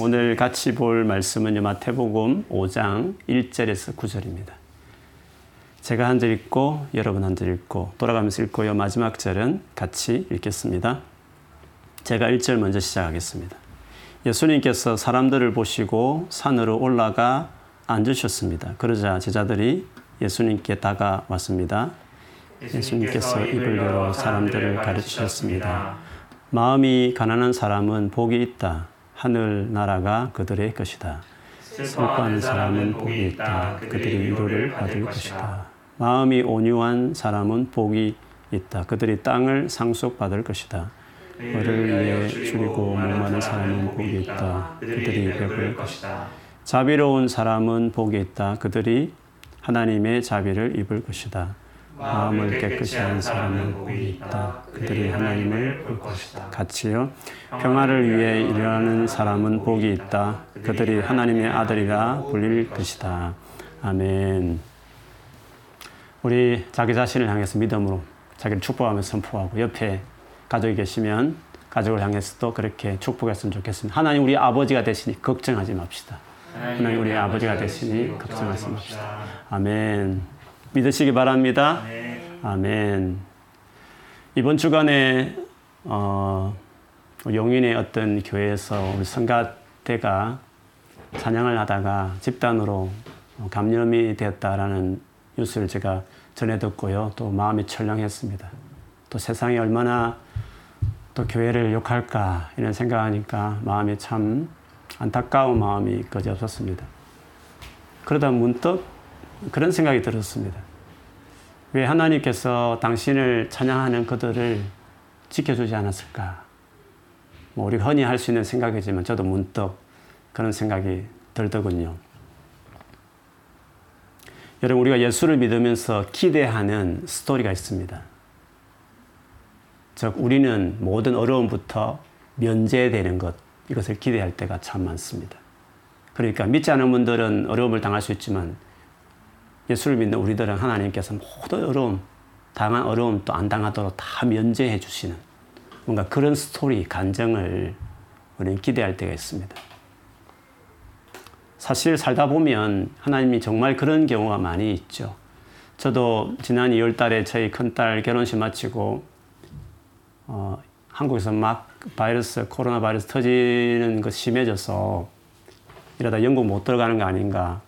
오늘 같이 볼 말씀은 마태복음 5장 1절에서 9절입니다. 제가 한 절 읽고 여러분 한 절 읽고 돌아가면서 읽고요. 마지막 절은 같이 읽겠습니다. 제가 1절 먼저 시작하겠습니다. 예수님께서 사람들을 보시고 산으로 올라가 앉으셨습니다. 그러자 제자들이 예수님께 다가왔습니다. 예수님께서 입을 열어 사람들을 가르치셨습니다. 마음이 가난한 사람은 복이 있다. 하늘 나라가 그들의 것이다. 슬퍼하는 사람은 복이 있다. 그들이 위로를 받을 것이다. 마음이 온유한 사람은 복이 있다. 그들이 땅을 상속받을 것이다. 너를 위해 줄이고 목마른 사람은 복이 있다. 그들이 배부를 것이다. 자비로운 사람은 복이 있다. 그들이 하나님의 자비를 입을 것이다. 마음을 깨끗이 한 사람은 복이 있다. 그들이 하나님을 볼 것이다. 같이요. 평화를 위해 일하는 사람은 복이 있다. 그들이 하나님의 아들이라 불릴 것이다. 아멘. 우리 자기 자신을 향해서 믿음으로 자기를 축복하며 선포하고 옆에 가족이 계시면 가족을 향해서도 그렇게 축복했으면 좋겠습니다. 하나님 우리 아버지가 되시니 걱정하지 맙시다. 하나님 우리 아버지가 되시니 걱정하지 맙시다. 아멘. 믿으시기 바랍니다. 아멘. 이번 주간에 어, 용인의 어떤 교회에서 우리 성가대가 찬양을 하다가 집단으로 감염이 되었다라는 뉴스를 제가 전해 듣고요. 또 마음이 철렁했습니다. 또 세상이 얼마나 또 교회를 욕할까 이런 생각하니까 마음이 참 안타까운 마음이 그지없었습니다. 그러다 문득 그런 생각이 들었습니다. 왜 하나님께서 당신을 찬양하는 그들을 지켜주지 않았을까? 뭐 우리가 흔히 할 수 있는 생각이지만 저도 문득 그런 생각이 들더군요. 여러분, 우리가 예수를 믿으면서 기대하는 스토리가 있습니다. 즉, 우리는 모든 어려움부터 면제되는 것, 이것을 기대할 때가 참 많습니다. 그러니까 믿지 않은 분들은 어려움을 당할 수 있지만 예수를 믿는 우리들은 하나님께서 모든 어려움, 당한 어려움 또 안 당하도록 다 면제해 주시는 뭔가 그런 스토리, 감정을 우리는 기대할 때가 있습니다. 사실 살다 보면 하나님이 정말 그런 경우가 많이 있죠. 저도 지난 2월 달에 저희 큰딸 결혼식 마치고 어, 한국에서 막 바이러스, 코로나 바이러스 터지는 것 심해져서 이러다 영국 못 들어가는 거 아닌가.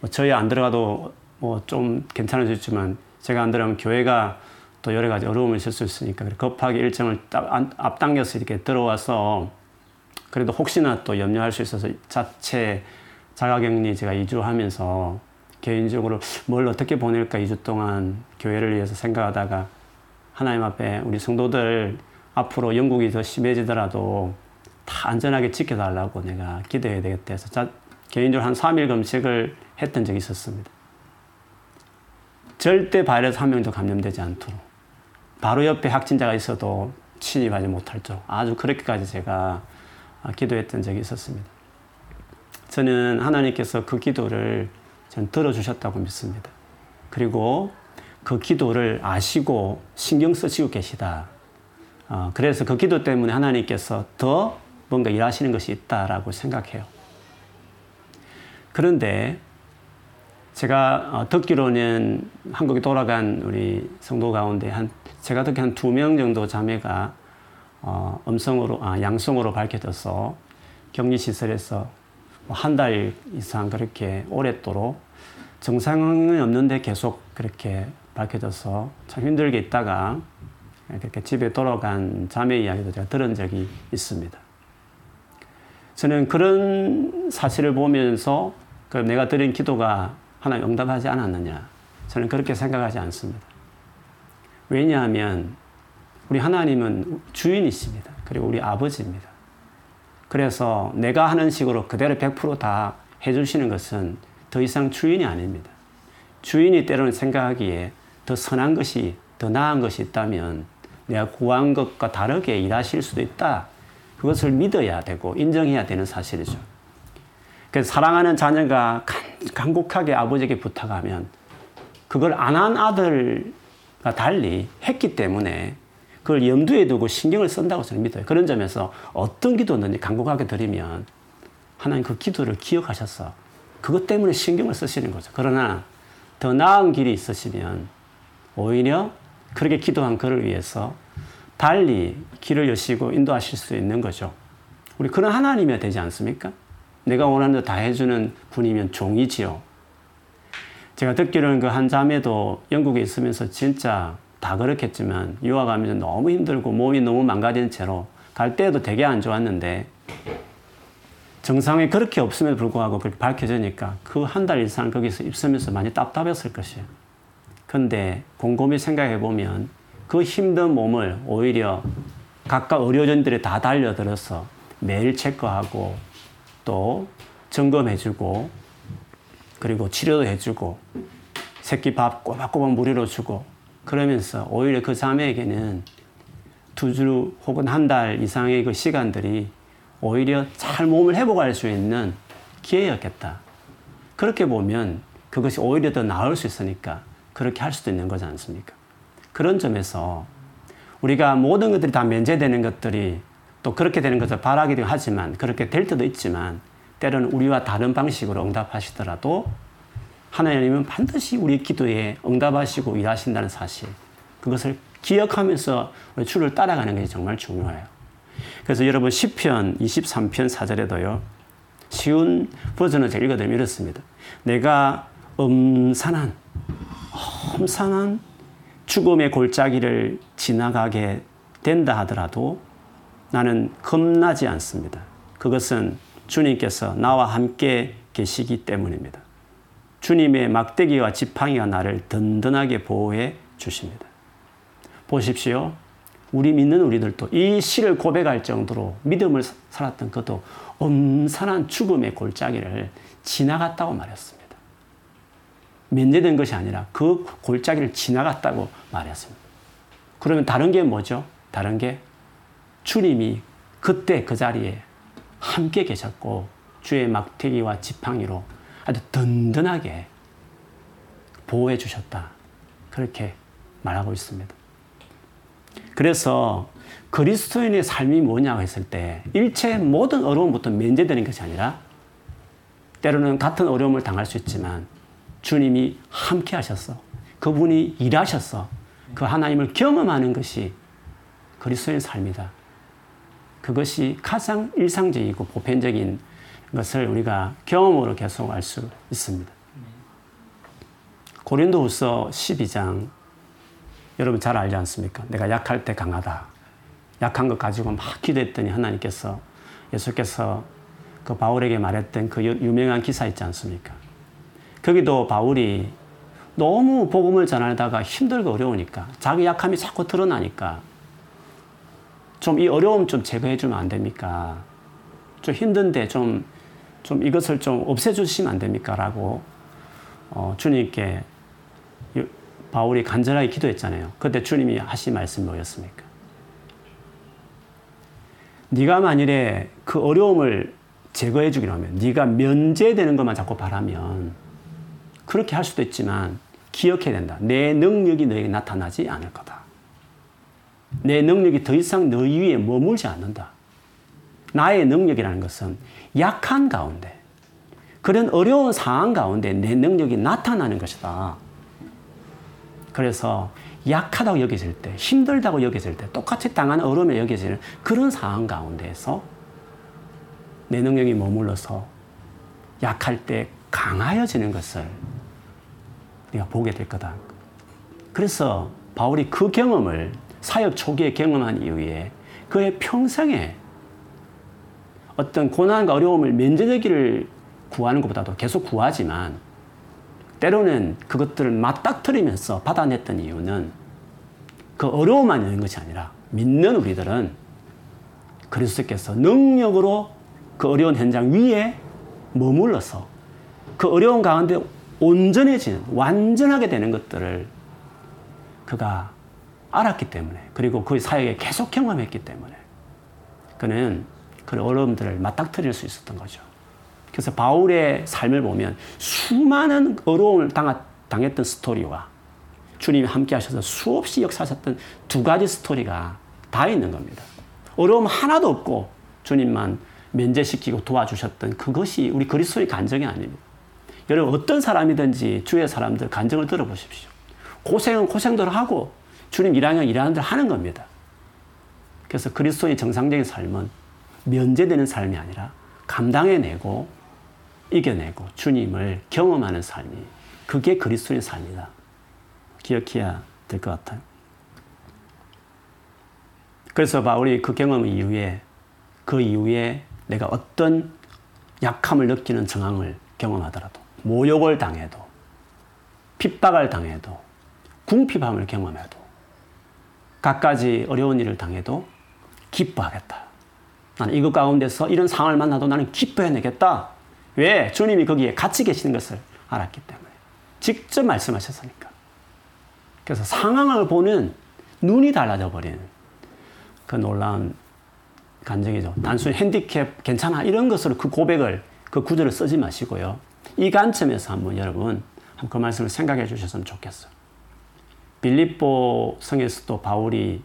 뭐 저희 안 들어가도 뭐 좀 괜찮아졌지만 제가 안 들어가면 교회가 또 여러 가지 어려움을 있을 수 있으니까 급하게 일정을 앞당겨서 이렇게 들어와서 그래도 혹시나 또 염려할 수 있어서 자체 자가격리 제가 2주 하면서 개인적으로 뭘 어떻게 보낼까 2주 동안 교회를 위해서 생각하다가 하나님 앞에 우리 성도들 앞으로 영국이 더 심해지더라도 다 안전하게 지켜달라고 내가 기도해야 되겠다 해서 자, 개인적으로 한 3일 금식을 했던 적이 있었습니다. 절대 바이러스 한 명도 감염되지 않도록 바로 옆에 확진자가 있어도 침입하지 못할 쪽 아주 그렇게까지 제가 기도했던 적이 있었습니다. 저는 하나님께서 그 기도를 전 들어주셨다고 믿습니다. 그리고 그 기도를 아시고 신경 쓰시고 계시다. 어, 그래서 그 기도 때문에 하나님께서 더 뭔가 일하시는 것이 있다라고 생각해요. 그런데 제가 어, 듣기로는 한국에 돌아간 우리 성도 가운데 한 제가 듣기 한 두 명 정도 자매가 어, 음성으로 아, 양성으로 밝혀져서 격리 시설에서 뭐 한달 이상 그렇게 오랫도록 정상은 없는데 계속 그렇게 밝혀져서 참 힘들게 있다가 그렇게 집에 돌아간 자매 이야기도 제가 들은 적이 있습니다. 저는 그런 사실을 보면서 그 내가 드린 기도가 하나님 응답하지 않았느냐? 저는 그렇게 생각하지 않습니다. 왜냐하면 우리 하나님은 주인이십니다. 그리고 우리 아버지입니다. 그래서 내가 하는 식으로 그대로 100%다 해주시는 것은 더 이상 주인이 아닙니다. 주인이 때로는 생각하기에 더 선한 것이, 더 나은 것이 있다면 내가 구한 것과 다르게 일하실 수도 있다. 그것을 믿어야 되고 인정해야 되는 사실이죠. 그래서 사랑하는 자녀가 간 곡하게 아버지에게 부탁하면 그걸 안 한 아들과 달리 했기 때문에 그걸 염두에 두고 신경을 쓴다고 저는 믿어요. 그런 점에서 어떤 기도든지 간곡하게 드리면 하나님 그 기도를 기억하셔서 그것 때문에 신경을 쓰시는 거죠. 그러나 더 나은 길이 있으시면 오히려 그렇게 기도한 그를 위해서 달리 길을 여시고 인도하실 수 있는 거죠. 우리 그런 하나님이 되지 않습니까? 내가 원하는 대로 다 해주는 분이면 종이지요. 제가 듣기로는 그 한 자매도 영국에 있으면서 진짜 다 그렇겠지만 유학하면서 너무 힘들고 몸이 너무 망가진 채로 갈 때도 되게 안 좋았는데 정상에 그렇게 없음에도 불구하고 그렇게 밝혀지니까 그 한 달 이상 거기서 있으면서 많이 답답했을 것이에요. 근데 곰곰이 생각해 보면 그 힘든 몸을 오히려 각각 의료진들이 다 달려들어서 매일 체크하고 또 점검해주고 그리고 치료도 해주고 새끼 밥 꼬박꼬박 무료로 주고 그러면서 오히려 그 자매에게는 두 주 혹은 한 달 이상의 그 시간들이 오히려 잘 몸을 회복할 수 있는 기회였겠다. 그렇게 보면 그것이 오히려 더 나을 수 있으니까 그렇게 할 수도 있는 거지 않습니까? 그런 점에서 우리가 모든 것들이 다 면제되는 것들이 또 그렇게 되는 것을 바라기도 하지만 그렇게 될 때도 있지만 때로는 우리와 다른 방식으로 응답하시더라도 하나님은 반드시 우리 기도에 응답하시고 일하신다는 사실 그것을 기억하면서 주를 따라가는 것이 정말 중요해요. 그래서 여러분 시편 23편 4절에도요. 쉬운 버전을 제가 읽어드리면 이렇습니다. 내가 음산한 험산한 죽음의 골짜기를 지나가게 된다 하더라도 나는 겁나지 않습니다. 그것은 주님께서 나와 함께 계시기 때문입니다. 주님의 막대기와 지팡이가 나를 든든하게 보호해 주십니다. 보십시오. 우리 믿는 우리들도 이 시를 고백할 정도로 믿음을 살았던 그도 엄산한 죽음의 골짜기를 지나갔다고 말했습니다. 면제된 것이 아니라 그 골짜기를 지나갔다고 말했습니다. 그러면 다른 게 뭐죠? 다른 게 주님이 그때 그 자리에 함께 계셨고 주의 막대기와 지팡이로 아주 든든하게 보호해 주셨다. 그렇게 말하고 있습니다. 그래서 그리스도인의 삶이 뭐냐고 했을 때 일체 모든 어려움부터 면제되는 것이 아니라 때로는 같은 어려움을 당할 수 있지만 주님이 함께 하셨어. 그분이 일하셨어. 그 하나님을 경험하는 것이 그리스도의 삶이다. 그것이 가장 일상적이고 보편적인 것을 우리가 경험으로 계속 알 수 있습니다. 고린도후서 12장 여러분 잘 알지 않습니까? 내가 약할 때 강하다. 약한 것 가지고 막 기도했더니 하나님께서 예수께서 그 바울에게 말했던 그 유명한 기사 있지 않습니까? 거기도 바울이 너무 복음을 전하다가 힘들고 어려우니까 자기 약함이 자꾸 드러나니까 좀 이 어려움 좀 제거해 주면 안 됩니까? 좀 힘든데 좀, 좀 이것을 좀 없애 주시면 안 됩니까? 라고 어, 주님께 바울이 간절하게 기도했잖아요. 그때 주님이 하신 말씀이 뭐였습니까? 네가 만일에 그 어려움을 제거해 주기로 하면 네가 면제되는 것만 자꾸 바라면 그렇게 할 수도 있지만 기억해야 된다. 내 능력이 너에게 나타나지 않을 거다. 내 능력이 더 이상 너희 위에 머물지 않는다. 나의 능력이라는 것은 약한 가운데 그런 어려운 상황 가운데 내 능력이 나타나는 것이다. 그래서 약하다고 여겨질 때, 힘들다고 여겨질 때, 똑같이 당한 어려움에 여겨지는 그런 상황 가운데에서 내 능력이 머물러서 약할 때 강하여지는 것을 우리가 보게 될 거다. 그래서 바울이 그 경험을 사역 초기에 경험한 이후에 그의 평생에 어떤 고난과 어려움을 면제되기를 구하는 것보다도 계속 구하지만 때로는 그것들을 맞닥뜨리면서 받아냈던 이유는 그 어려움만 있는 것이 아니라 믿는 우리들은 그리스도께서 능력으로 그 어려운 현장 위에 머물러서 그 어려운 가운데 온전해지는, 완전하게 되는 것들을 그가 알았기 때문에, 그리고 그 사역에 계속 경험했기 때문에, 그는 그 어려움들을 맞닥뜨릴 수 있었던 거죠. 그래서 바울의 삶을 보면 수많은 어려움을 당했던 스토리와 주님이 함께 하셔서 수없이 역사하셨던 두 가지 스토리가 다 있는 겁니다. 어려움 하나도 없고 주님만 면제시키고 도와주셨던 그것이 우리 그리스도의 간정이 아닙니다. 여러분 어떤 사람이든지 주의 사람들 간정을 들어보십시오. 고생은 고생대로 하고 주님 일하는 일하는 대로 하는 겁니다. 그래서 그리스도의 정상적인 삶은 면제되는 삶이 아니라 감당해내고 이겨내고 주님을 경험하는 삶이 그게 그리스도의 삶이다. 기억해야 될 것 같아요. 그래서 바울이 그 경험 이후에 그 이후에 내가 어떤 약함을 느끼는 정황을 경험하더라도 모욕을 당해도 핍박을 당해도 궁핍함을 경험해도 갖가지 어려운 일을 당해도 기뻐하겠다. 나는 이것 가운데서 이런 상황을 만나도 나는 기뻐해내겠다. 왜? 주님이 거기에 같이 계시는 것을 알았기 때문에. 직접 말씀하셨으니까. 그래서 상황을 보는 눈이 달라져 버리는 그 놀라운 간증이죠. 단순히 핸디캡 괜찮아 이런 것으로 그 고백을 그 구절을 쓰지 마시고요. 이 관점에서 한번 여러분 그 말씀을 생각해 주셨으면 좋겠어요. 빌립보 성에서도 바울이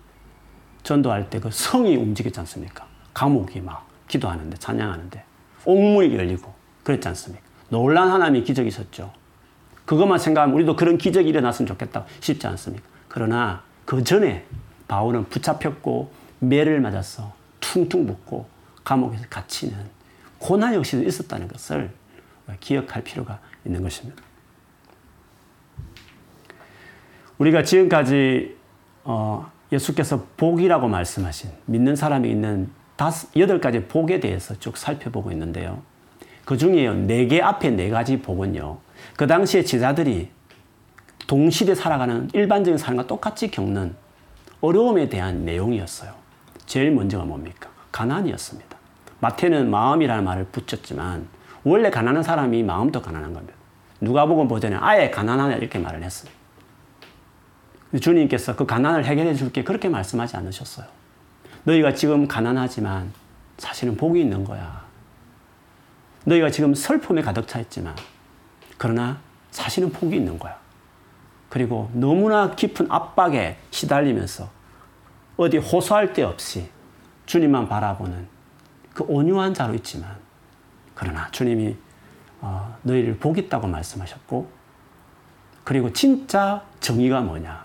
전도할 때 그 성이 움직였지 않습니까? 감옥이 막 기도하는데 찬양하는데 옥문이 열리고 그랬지 않습니까? 놀란 하나님의 기적이 있었죠. 그것만 생각하면 우리도 그런 기적이 일어났으면 좋겠다 싶지 않습니까? 그러나 그 전에 바울은 붙잡혔고 매를 맞아서 퉁퉁 붓고 감옥에서 갇히는 고난 역시도 있었다는 것을 기억할 필요가 있는 것입니다. 우리가 지금까지 어, 예수께서 복이라고 말씀하신 믿는 사람이 있는 다섯, 여덟 가지 복에 대해서 쭉 살펴보고 있는데요. 그 중에 네개 앞에 네 가지 복은요. 그 당시에 제자들이 동시대 살아가는 일반적인 사람과 똑같이 겪는 어려움에 대한 내용이었어요. 제일 먼저가 뭡니까? 가난이었습니다. 마태는 마음이라는 말을 붙였지만 원래 가난한 사람이 마음도 가난한 겁니다. 누가복음 보전에 아예 가난하냐 이렇게 말을 했어요. 주님께서 그 가난을 해결해 줄게 그렇게 말씀하지 않으셨어요. 너희가 지금 가난하지만 사실은 복이 있는 거야. 너희가 지금 슬픔에 가득 차 있지만 그러나 사실은 복이 있는 거야. 그리고 너무나 깊은 압박에 시달리면서 어디 호소할 데 없이 주님만 바라보는 그 온유한 자로 있지만 그러나 주님이 어, 너희를 복 있다고 말씀하셨고 그리고 진짜 정의가 뭐냐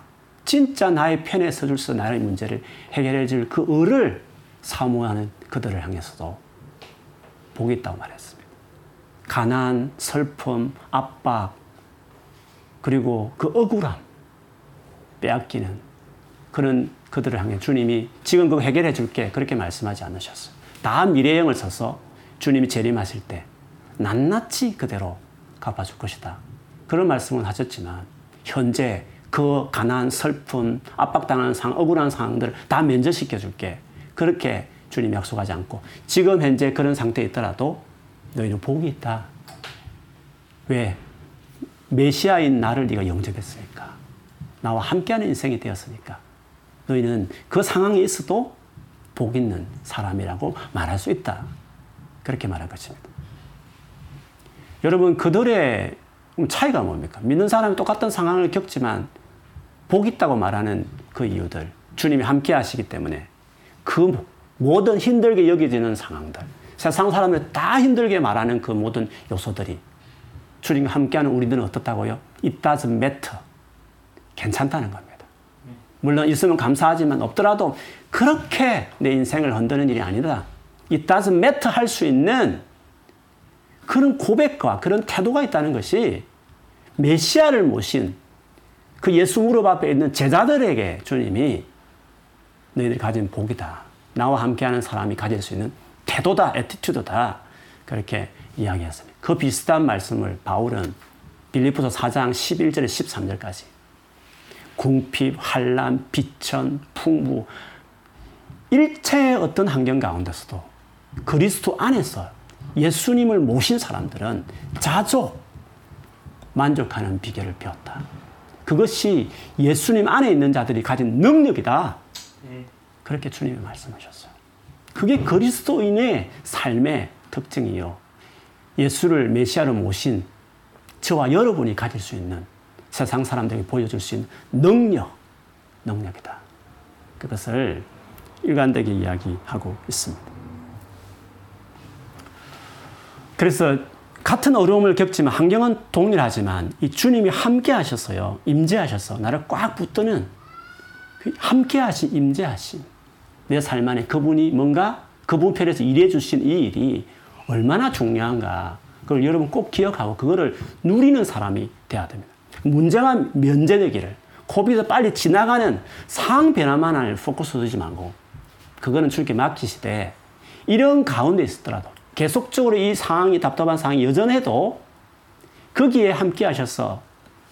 진짜 나의 편에 서줄 수 나의 문제를 해결해 줄 그 을을 사모하는 그들을 향해서도 복이 있다고 말했습니다. 가난, 슬픔, 압박, 그리고 그 억울함, 빼앗기는 그런 그들을 향해 주님이 지금 그거 해결해 줄게 그렇게 말씀하지 않으셨어요. 다 미래형을 써서 주님이 재림하실 때 낱낱이 그대로 갚아줄 것이다. 그런 말씀을 하셨지만 현재 그 가난, 슬픔, 압박당하는 상황, 억울한 상황들을 다 면제시켜 줄게. 그렇게 주님 약속하지 않고 지금 현재 그런 상태에 있더라도 너희는 복이 있다. 왜? 메시아인 나를 네가 영접했으니까. 나와 함께하는 인생이 되었으니까. 너희는 그 상황에 있어도 복 있는 사람이라고 말할 수 있다. 그렇게 말한 것입니다. 여러분, 그들의 차이가 뭡니까? 믿는 사람이 똑같은 상황을 겪지만 복 있다고 말하는 그 이유들, 주님이 함께 하시기 때문에 그 모든 힘들게 여겨지는 상황들, 세상 사람들 다 힘들게 말하는 그 모든 요소들이 주님과 함께하는 우리들은 어떻다고요? It doesn't matter. 괜찮다는 겁니다. 물론 있으면 감사하지만 없더라도 그렇게 내 인생을 흔드는 일이 아니다. It doesn't matter 할 수 있는 그런 고백과 그런 태도가 있다는 것이 메시아를 모신 그 예수 무릎 앞에 있는 제자들에게 주님이 너희들이 가진 복이다. 나와 함께하는 사람이 가질 수 있는 태도다, 에티튜드다. 그렇게 이야기했습니다. 그 비슷한 말씀을 바울은 빌리포서 4장 11절 13절까지 궁핍, 환란, 비천, 풍부 일체의 어떤 환경 가운데서도 그리스도 안에서 예수님을 모신 사람들은 자주 만족하는 비결을 배웠다. 그것이 예수님 안에 있는 자들이 가진 능력이다. 그렇게 주님이 말씀하셨어요. 그게 그리스도인의 삶의 특징이요. 예수를 메시아로 모신 저와 여러분이 가질 수 있는 세상 사람들에게 보여줄 수 있는 능력, 능력이다. 그것을 일관되게 이야기하고 있습니다. 그래서 같은 어려움을 겪지만 환경은 동일하지만 이 주님이 함께 하셨어요. 임재하셔서 나를 꽉 붙드는 그 함께 하신 임재하신 내 삶 안에 그분이 뭔가 그분 편에서 일해 주신 이 일이 얼마나 중요한가. 그걸 여러분 꼭 기억하고 그거를 누리는 사람이 돼야 됩니다. 문제가 면제되기를 코비드 빨리 지나가는 상황 변화만을 포커스 두지 말고 그거는 주님께 맡기시되 이런 가운데 있었더라도 계속적으로 이 상황이 답답한 상황이 여전해도 거기에 함께 하셔서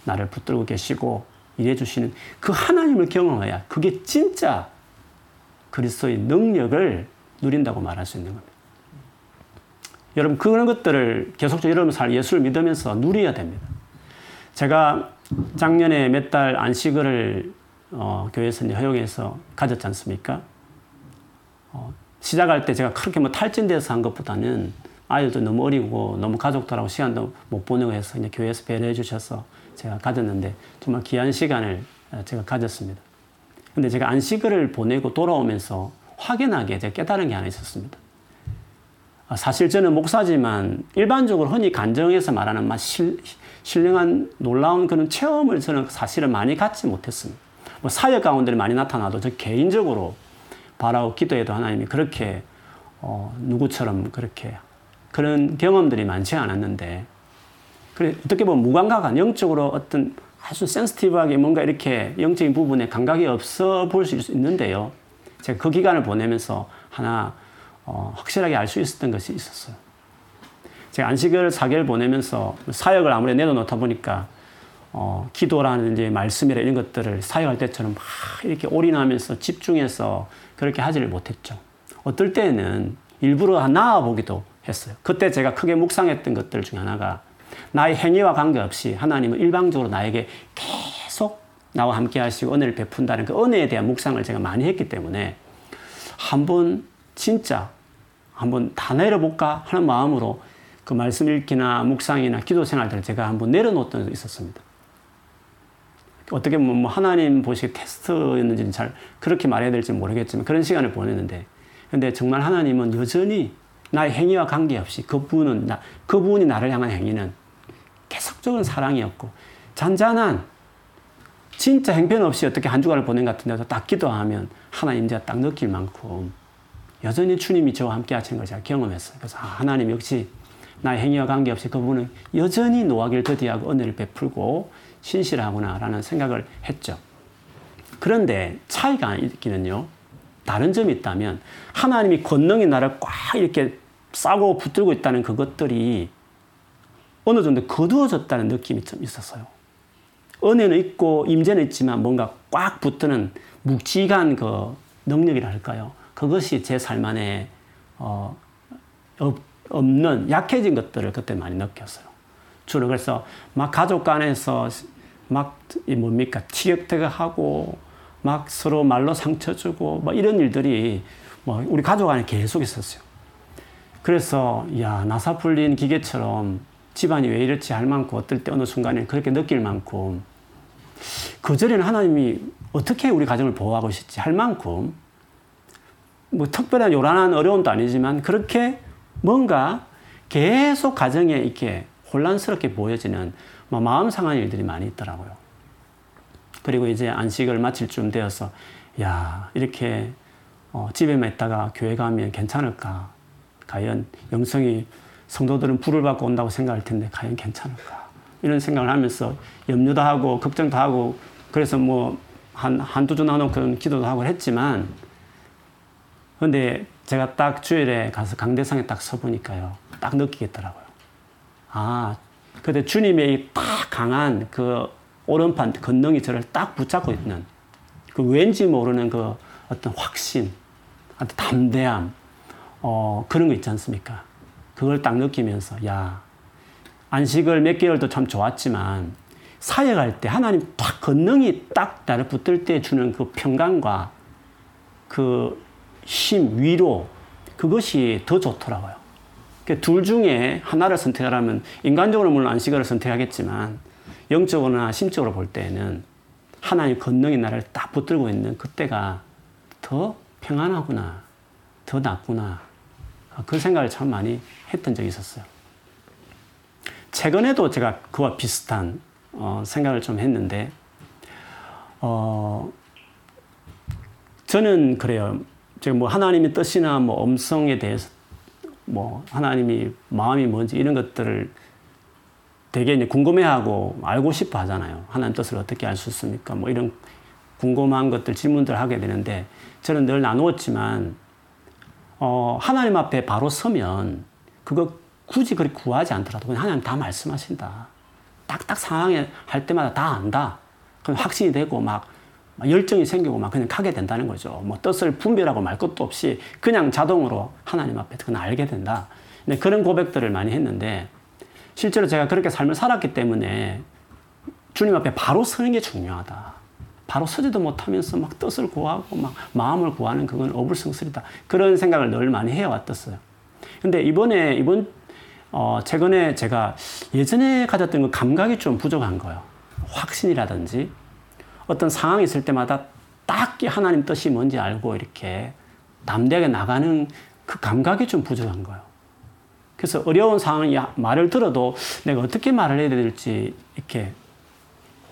나를 붙들고 계시고 일해 주시는 그 하나님을 경험해야 그게 진짜 그리스도의 능력을 누린다고 말할 수 있는 겁니다. 여러분 그런 것들을 계속적으로 여러분 살 예수를 믿으면서 누려야 됩니다. 제가 작년에 몇 달 안식을 어, 교회에서 허용해서 가졌지 않습니까? 어, 시작할 때 제가 그렇게 뭐 탈진돼서 한 것보다는 아이들도 너무 어리고 너무 가족들하고 시간도 못 보내고 해서 이제 교회에서 배려해 주셔서 제가 가졌는데 정말 귀한 시간을 제가 가졌습니다. 근데 제가 안식을 보내고 돌아오면서 확연하게 제가 깨달은 게 하나 있었습니다. 아, 사실 저는 목사지만 일반적으로 흔히 간정에서 말하는 막 실, 신령한 놀라운 그런 체험을 저는 사실은 많이 갖지 못했습니다. 뭐 사역 가운데 많이 나타나도 저 개인적으로 바라고 기도해도 하나님이 그렇게 어, 누구처럼 그렇게 그런 경험들이 많지 않았는데 그래 어떻게 보면 무감각한 영적으로 어떤 아주 센스티브하게 뭔가 이렇게 영적인 부분에 감각이 없어 보일 수 있는데요. 제가 그 기간을 보내면서 하나 어, 확실하게 알 수 있었던 것이 있었어요. 제가 안식을 4개월 보내면서 사역을 아무리 내려놓다 보니까 어, 기도라는 이제 말씀이나 이런 것들을 사역할 때처럼 막 이렇게 올인하면서 집중해서 그렇게 하지를 못했죠. 어떨 때는 일부러 나아보기도 했어요. 그때 제가 크게 묵상했던 것들 중 하나가 나의 행위와 관계없이 하나님은 일방적으로 나에게 계속 나와 함께 하시고 은혜를 베푼다는 그 은혜에 대한 묵상을 제가 많이 했기 때문에 한번 진짜 한번 다 내려볼까 하는 마음으로 그 말씀 읽기나 묵상이나 기도 생활들을 제가 한번 내려놓던 있었습니다. 어떻게 보면 뭐 하나님 보시기 테스트였는지는 잘 그렇게 말해야 될지 모르겠지만 그런 시간을 보냈는데 근데 정말 하나님은 여전히 나의 행위와 관계없이 그분은 나, 그분이 나를 향한 행위는 계속적인 사랑이었고 잔잔한 진짜 행편 없이 어떻게 한 주간을 보낸 것 같은데도 딱 기도하면 하나님 이제 딱 느낄 만큼 여전히 주님이 저와 함께 하시는 걸 제가 경험했어요. 그래서 아, 하나님 역시 나의 행위와 관계없이 그분은 여전히 노하기를 더디하고 은혜를 베풀고 신실하구나라는 생각을 했죠. 그런데 차이가 있기는요. 다른 점이 있다면 하나님이 권능이 나를 꽉 이렇게 싸고 붙들고 있다는 그것들이 어느 정도 거두어졌다는 느낌이 좀 있었어요. 은혜는 있고 임재는 있지만 뭔가 꽉 붙드는 묵직한 그 능력이라 할까요? 그것이 제 삶 안에 어, 없는 약해진 것들을 그때 많이 느꼈어요. 주로 그래서 막 가족 간에서 막 뭡니까 티격태격하고 막 서로 말로 상처 주고 뭐 이런 일들이 뭐 우리 가족 안에 계속 있었어요. 그래서 야 나사 풀린 기계처럼 집안이 왜 이렇지 할 만큼 어떨 때 어느 순간에 그렇게 느낄 만큼 그 전에는 하나님이 어떻게 우리 가정을 보호하고 있을지 할 만큼 뭐 특별한 요란한 어려움도 아니지만 그렇게 뭔가 계속 가정에 이렇게 혼란스럽게 보여지는 뭐 마음 상한 일들이 많이 있더라고요. 그리고 이제 안식을 마칠 쯤 되어서 야 이렇게 어, 집에만 있다가 교회 가면 괜찮을까? 과연 영성이 성도들은 불을 받고 온다고 생각할 텐데 과연 괜찮을까? 이런 생각을 하면서 염려도 하고 걱정도 하고 그래서 뭐 한, 한두 주 나눠 기도도 하고 했지만 근데 제가 딱 주일에 가서 강대상에 딱 서보니까요. 딱 느끼겠더라고요. 아, 근데 주님의 딱 강한 그 오른판, 건능이 저를 딱 붙잡고 있는 그 왠지 모르는 그 어떤 확신, 어떤 담대함, 어, 그런 거 있지 않습니까? 그걸 딱 느끼면서, 야, 안식을 몇 개월도 참 좋았지만, 사역할 때 하나님 딱 건능이 딱 나를 붙들 때 주는 그 평강과 그 힘, 위로, 그것이 더 좋더라고요. 그러니까 둘 중에 하나를 선택하라면 인간적으로 물론 안식을 선택하겠지만 영적으로나 심적으로 볼 때에는 하나님 권능이 나를 딱 붙들고 있는 그때가 더 평안하구나, 더 낫구나. 그 생각을 참 많이 했던 적이 있었어요. 최근에도 제가 그와 비슷한 어, 생각을 좀 했는데 어, 저는 그래요. 제가 뭐 하나님의 뜻이나 뭐 음성에 대해서 뭐 하나님이 마음이 뭔지 이런 것들을 되게 이제 궁금해하고 알고 싶어 하잖아요. 하나님 뜻을 어떻게 알 수 있습니까? 뭐 이런 궁금한 것들 질문들 하게 되는데 저는 늘 나누었지만 어, 하나님 앞에 바로 서면 그거 굳이 그렇게 구하지 않더라도 그냥 하나님 다 말씀하신다. 딱딱 상황에 할 때마다 다 안다. 그럼 확신이 되고 막 열정이 생기고 막 그냥 가게 된다는 거죠. 뭐 뜻을 분별하고 말 것도 없이 그냥 자동으로 하나님 앞에 그냥 알게 된다. 네, 그런 고백들을 많이 했는데 실제로 제가 그렇게 삶을 살았기 때문에 주님 앞에 바로 서는 게 중요하다. 바로 서지도 못하면서 막 뜻을 구하고 막 마음을 구하는 그건 어불성설이다. 그런 생각을 늘 많이 해왔었어요. 근데 이번에, 이번, 어, 최근에 제가 예전에 가졌던 그 감각이 좀 부족한 거예요. 확신이라든지 어떤 상황이 있을 때마다 딱 하나님 뜻이 뭔지 알고 이렇게 담대하게 나가는 그 감각이 좀 부족한 거예요. 그래서 어려운 상황이 말을 들어도 내가 어떻게 말을 해야 될지 이렇게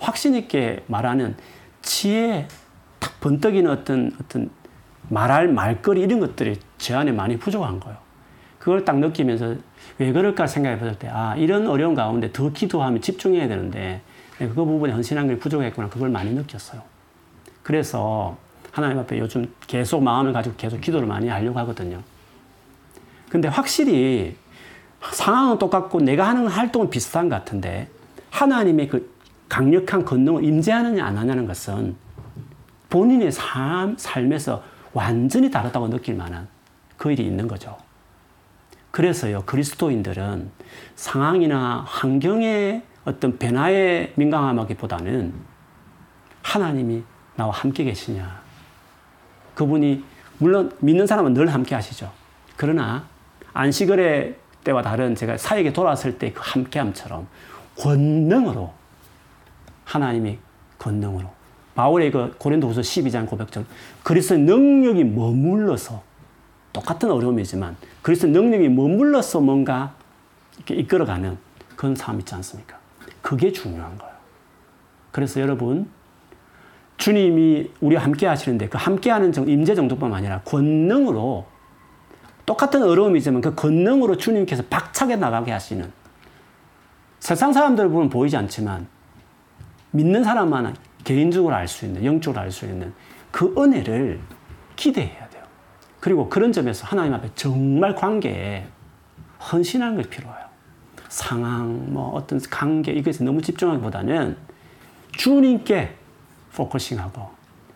확신 있게 말하는 지혜, 딱 번뜩이는 어떤, 어떤 말할 말거리 이런 것들이 제 안에 많이 부족한 거예요. 그걸 딱 느끼면서 왜 그럴까 생각해 봤을 때, 아, 이런 어려운 가운데 더 기도하면 집중해야 되는데, 그 부분에 헌신한 게 부족했구나. 그걸 많이 느꼈어요. 그래서 하나님 앞에 요즘 계속 마음을 가지고 계속 기도를 많이 하려고 하거든요. 근데 확실히 상황은 똑같고 내가 하는 활동은 비슷한 것 같은데 하나님의 그 강력한 권능을 임재하느냐 안 하냐는 것은 본인의 삶, 삶에서 완전히 다르다고 느낄 만한 그 일이 있는 거죠. 그래서요, 그리스도인들은 상황이나 환경의 어떤 변화에 민감하기보다는 하나님이 나와 함께 계시냐. 그분이, 물론 믿는 사람은 늘 함께 하시죠. 그러나 안식일의 때와 다른 제가 사역에 돌아왔을 때 그 함께함처럼 권능으로 하나님의 권능으로 바울의 그 고린도후서 12장 고백처럼 그리스도의 능력이 머물러서 똑같은 어려움이지만 그리스도의 능력이 머물러서 뭔가 이렇게 이끌어가는 그런 삶 있지 않습니까? 그게 중요한 거예요. 그래서 여러분 주님이 우리와 함께 하시는데 그 함께 하는 임재 정도뿐만 아니라 권능으로 똑같은 어려움이지만 그 권능으로 주님께서 박차게 나가게 하시는 세상 사람들 보면 보이지 않지만 믿는 사람만 개인적으로 알 수 있는, 영적으로 알 수 있는 그 은혜를 기대해야 돼요. 그리고 그런 점에서 하나님 앞에 정말 관계에 헌신하는 게 필요해요. 상황, 뭐 어떤 관계, 이것에 너무 집중하기보다는 주님께 포커싱하고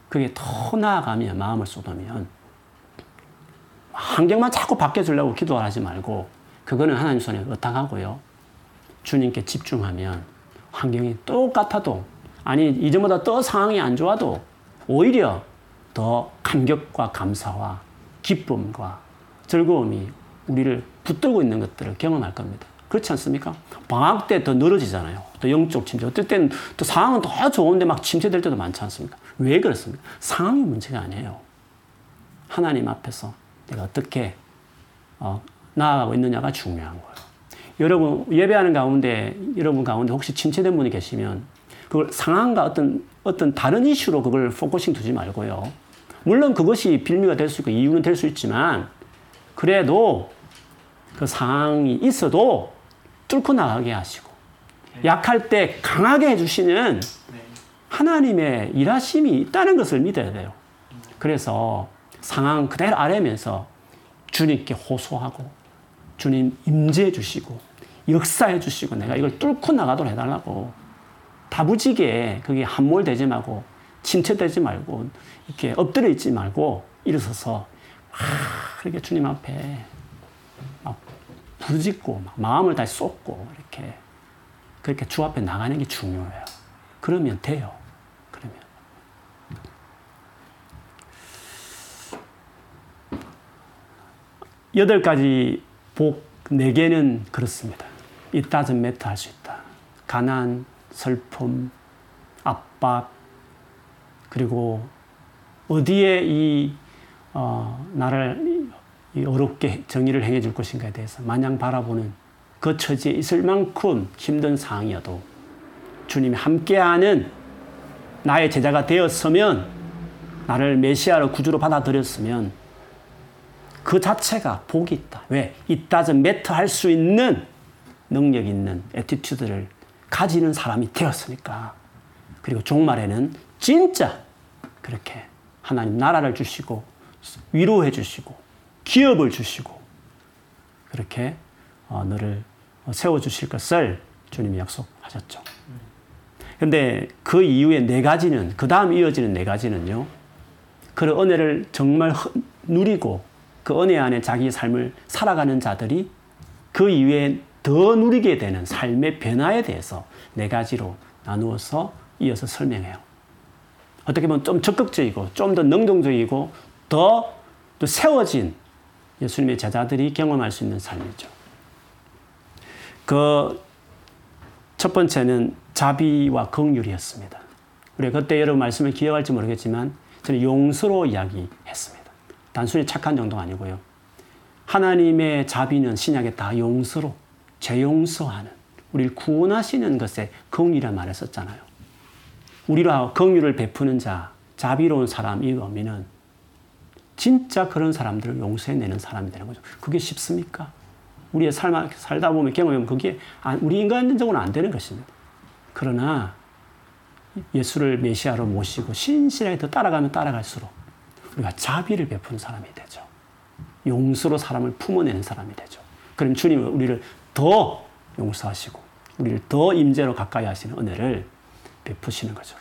그게 더 나아가면, 마음을 쏟으면 환경만 자꾸 바뀌어주려고 기도하지 말고 그거는 하나님 손에 의탁하고요. 주님께 집중하면 환경이 똑같아도 아니 이전보다 더 상황이 안 좋아도 오히려 더 감격과 감사와 기쁨과 즐거움이 우리를 붙들고 있는 것들을 경험할 겁니다. 그렇지 않습니까? 방학 때 더 늘어지잖아요. 또 영적 침체. 어떨 때는 또 상황은 더 좋은데 막 침체될 때도 많지 않습니까? 왜 그렇습니까? 상황이 문제가 아니에요. 하나님 앞에서 내가 어떻게 어, 나아가고 있느냐가 중요한 거예요. 여러분 예배하는 가운데 여러분 가운데 혹시 침체된 분이 계시면 그걸 상황과 어떤 어떤 다른 이슈로 그걸 focusing 두지 말고요. 물론 그것이 빌미가 될 수 있고 이유는 될 수 있지만 그래도 그 상황이 있어도 뚫고 나가게 하시고 약할 때 강하게 해주시는 하나님의 일하심이 있다는 것을 믿어야 돼요. 그래서 상황 그대로 아뢰면서 주님께 호소하고 주님 임재해 주시고 역사해 주시고 내가 이걸 뚫고 나가도록 해달라고 다부지게 그게 함몰되지 말고 침체되지 말고 이렇게 엎드려 있지 말고 일어서서 그렇게 주님 앞에 막 부르짖고 막 마음을 다시 쏟고 이렇게 그렇게 주 앞에 나가는 게 중요해요. 그러면 돼요. 그러면 여덟 가지 복 네 개는 그렇습니다. It doesn't matter 할 수 있다. 가난, 슬픔, 압박, 그리고 어디에 이, 어, 나를 이 어렵게 정의를 행해 줄 것인가에 대해서 마냥 바라보는 그 처지에 있을 만큼 힘든 상황이어도 주님이 함께하는 나의 제자가 되었으면 나를 메시아로 구주로 받아들였으면 그 자체가 복이 있다. 왜? 이 따져 matter 할수 있는 능력 있는 attitude를 가지는 사람이 되었으니까. 그리고 종말에는 진짜 그렇게 하나님 나라를 주시고 위로해 주시고 기업을 주시고 그렇게 어, 너를 세워 주실 것을 주님이 약속하셨죠. 근데 그 이후에 네 가지는 그 다음 이어지는 네 가지는요. 그 은혜를 정말 누리고 그 은혜 안에 자기 삶을 살아가는 자들이 그 이후에 더 누리게 되는 삶의 변화에 대해서 네 가지로 나누어서 이어서 설명해요. 어떻게 보면 좀 적극적이고 좀 더 능동적이고 더, 더 세워진 예수님의 제자들이 경험할 수 있는 삶이죠. 그 첫 번째는 자비와 긍휼이었습니다. 우리 그때 여러분 말씀을 기억할지 모르겠지만 저는 용서로 이야기했습니다. 단순히 착한 정도가 아니고요. 하나님의 자비는 신약에 다 용서로 재용서하는 우리를 구원하시는 것에 긍휼이란 말을 썼잖아요. 우리로 긍휼을 베푸는 자, 자비로운 사람 이 의미는 진짜 그런 사람들을 용서해내는 사람이 되는 거죠. 그게 쉽습니까? 우리의 삶 살다 보면 경험하면 그게 우리 인간적으로는 안 되는 것입니다. 그러나 예수를 메시아로 모시고 신실하게 더 따라가면 따라갈수록 우리가 자비를 베푸는 사람이 되죠. 용서로 사람을 품어내는 사람이 되죠. 그럼 주님은 우리를 더 용서하시고 우리를 더 임재로 가까이 하시는 은혜를 베푸시는 거죠.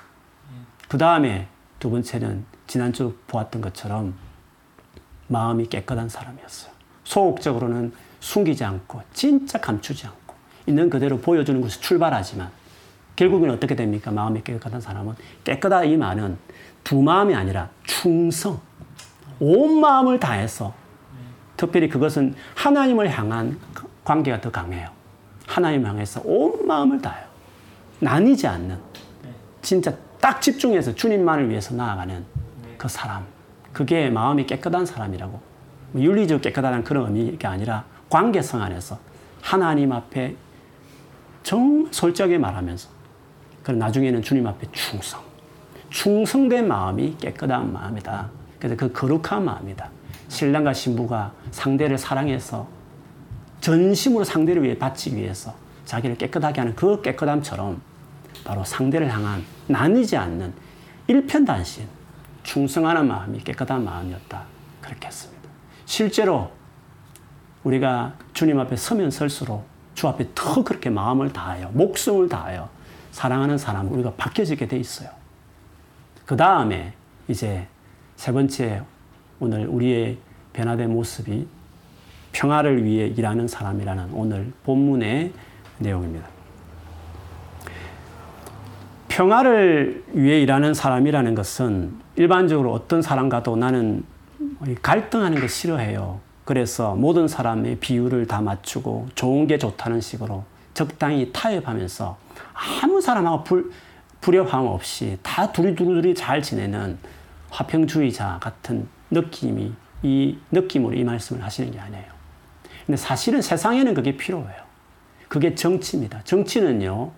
그 다음에 두 번째는 지난주 보았던 것처럼 마음이 깨끗한 사람이었어요. 소극적으로는 숨기지 않고 진짜 감추지 않고 있는 그대로 보여주는 것이 출발하지만 결국은 어떻게 됩니까? 마음이 깨끗한 사람은 깨끗하다 이 말은 두 마음이 아니라 충성, 온 마음을 다해서 특별히 그것은 하나님을 향한 관계가 더 강해요. 하나님 향해서 온 마음을 다해요. 나뉘지 않는 진짜 딱 집중해서 주님만을 위해서 나아가는 그 사람. 그게 마음이 깨끗한 사람이라고. 뭐 윤리적 깨끗하다는 그런 의미가 아니라 관계성 안에서 하나님 앞에 정말 솔직하게 말하면서 그리고 나중에는 주님 앞에 충성. 충성된 마음이 깨끗한 마음이다. 그래서 그 거룩한 마음이다. 신랑과 신부가 상대를 사랑해서 전심으로 상대를 위해 바치기 위해서 자기를 깨끗하게 하는 그 깨끗함처럼 바로 상대를 향한 나뉘지 않는 일편단심, 충성하는 마음이 깨끗한 마음이었다. 그렇게 했습니다. 실제로 우리가 주님 앞에 서면 설수록 주 앞에 더 그렇게 마음을 다하여, 목숨을 다하여 사랑하는 사람 우리가 바뀌어지게 돼 있어요. 그 다음에 이제 세 번째 오늘 우리의 변화된 모습이 평화를 위해 일하는 사람이라는 오늘 본문의 내용입니다. 평화를 위해 일하는 사람이라는 것은 일반적으로 어떤 사람과도 나는 갈등하는 거 싫어해요. 그래서 모든 사람의 비율을 다 맞추고 좋은 게 좋다는 식으로 적당히 타협하면서 아무 사람하고 불, 불협화음 없이 다 두리두리두리 잘 지내는 화평주의자 같은 느낌이 이 느낌으로 이 말씀을 하시는 게 아니에요. 근데 사실은 세상에는 그게 필요해요. 그게 정치입니다. 정치는요,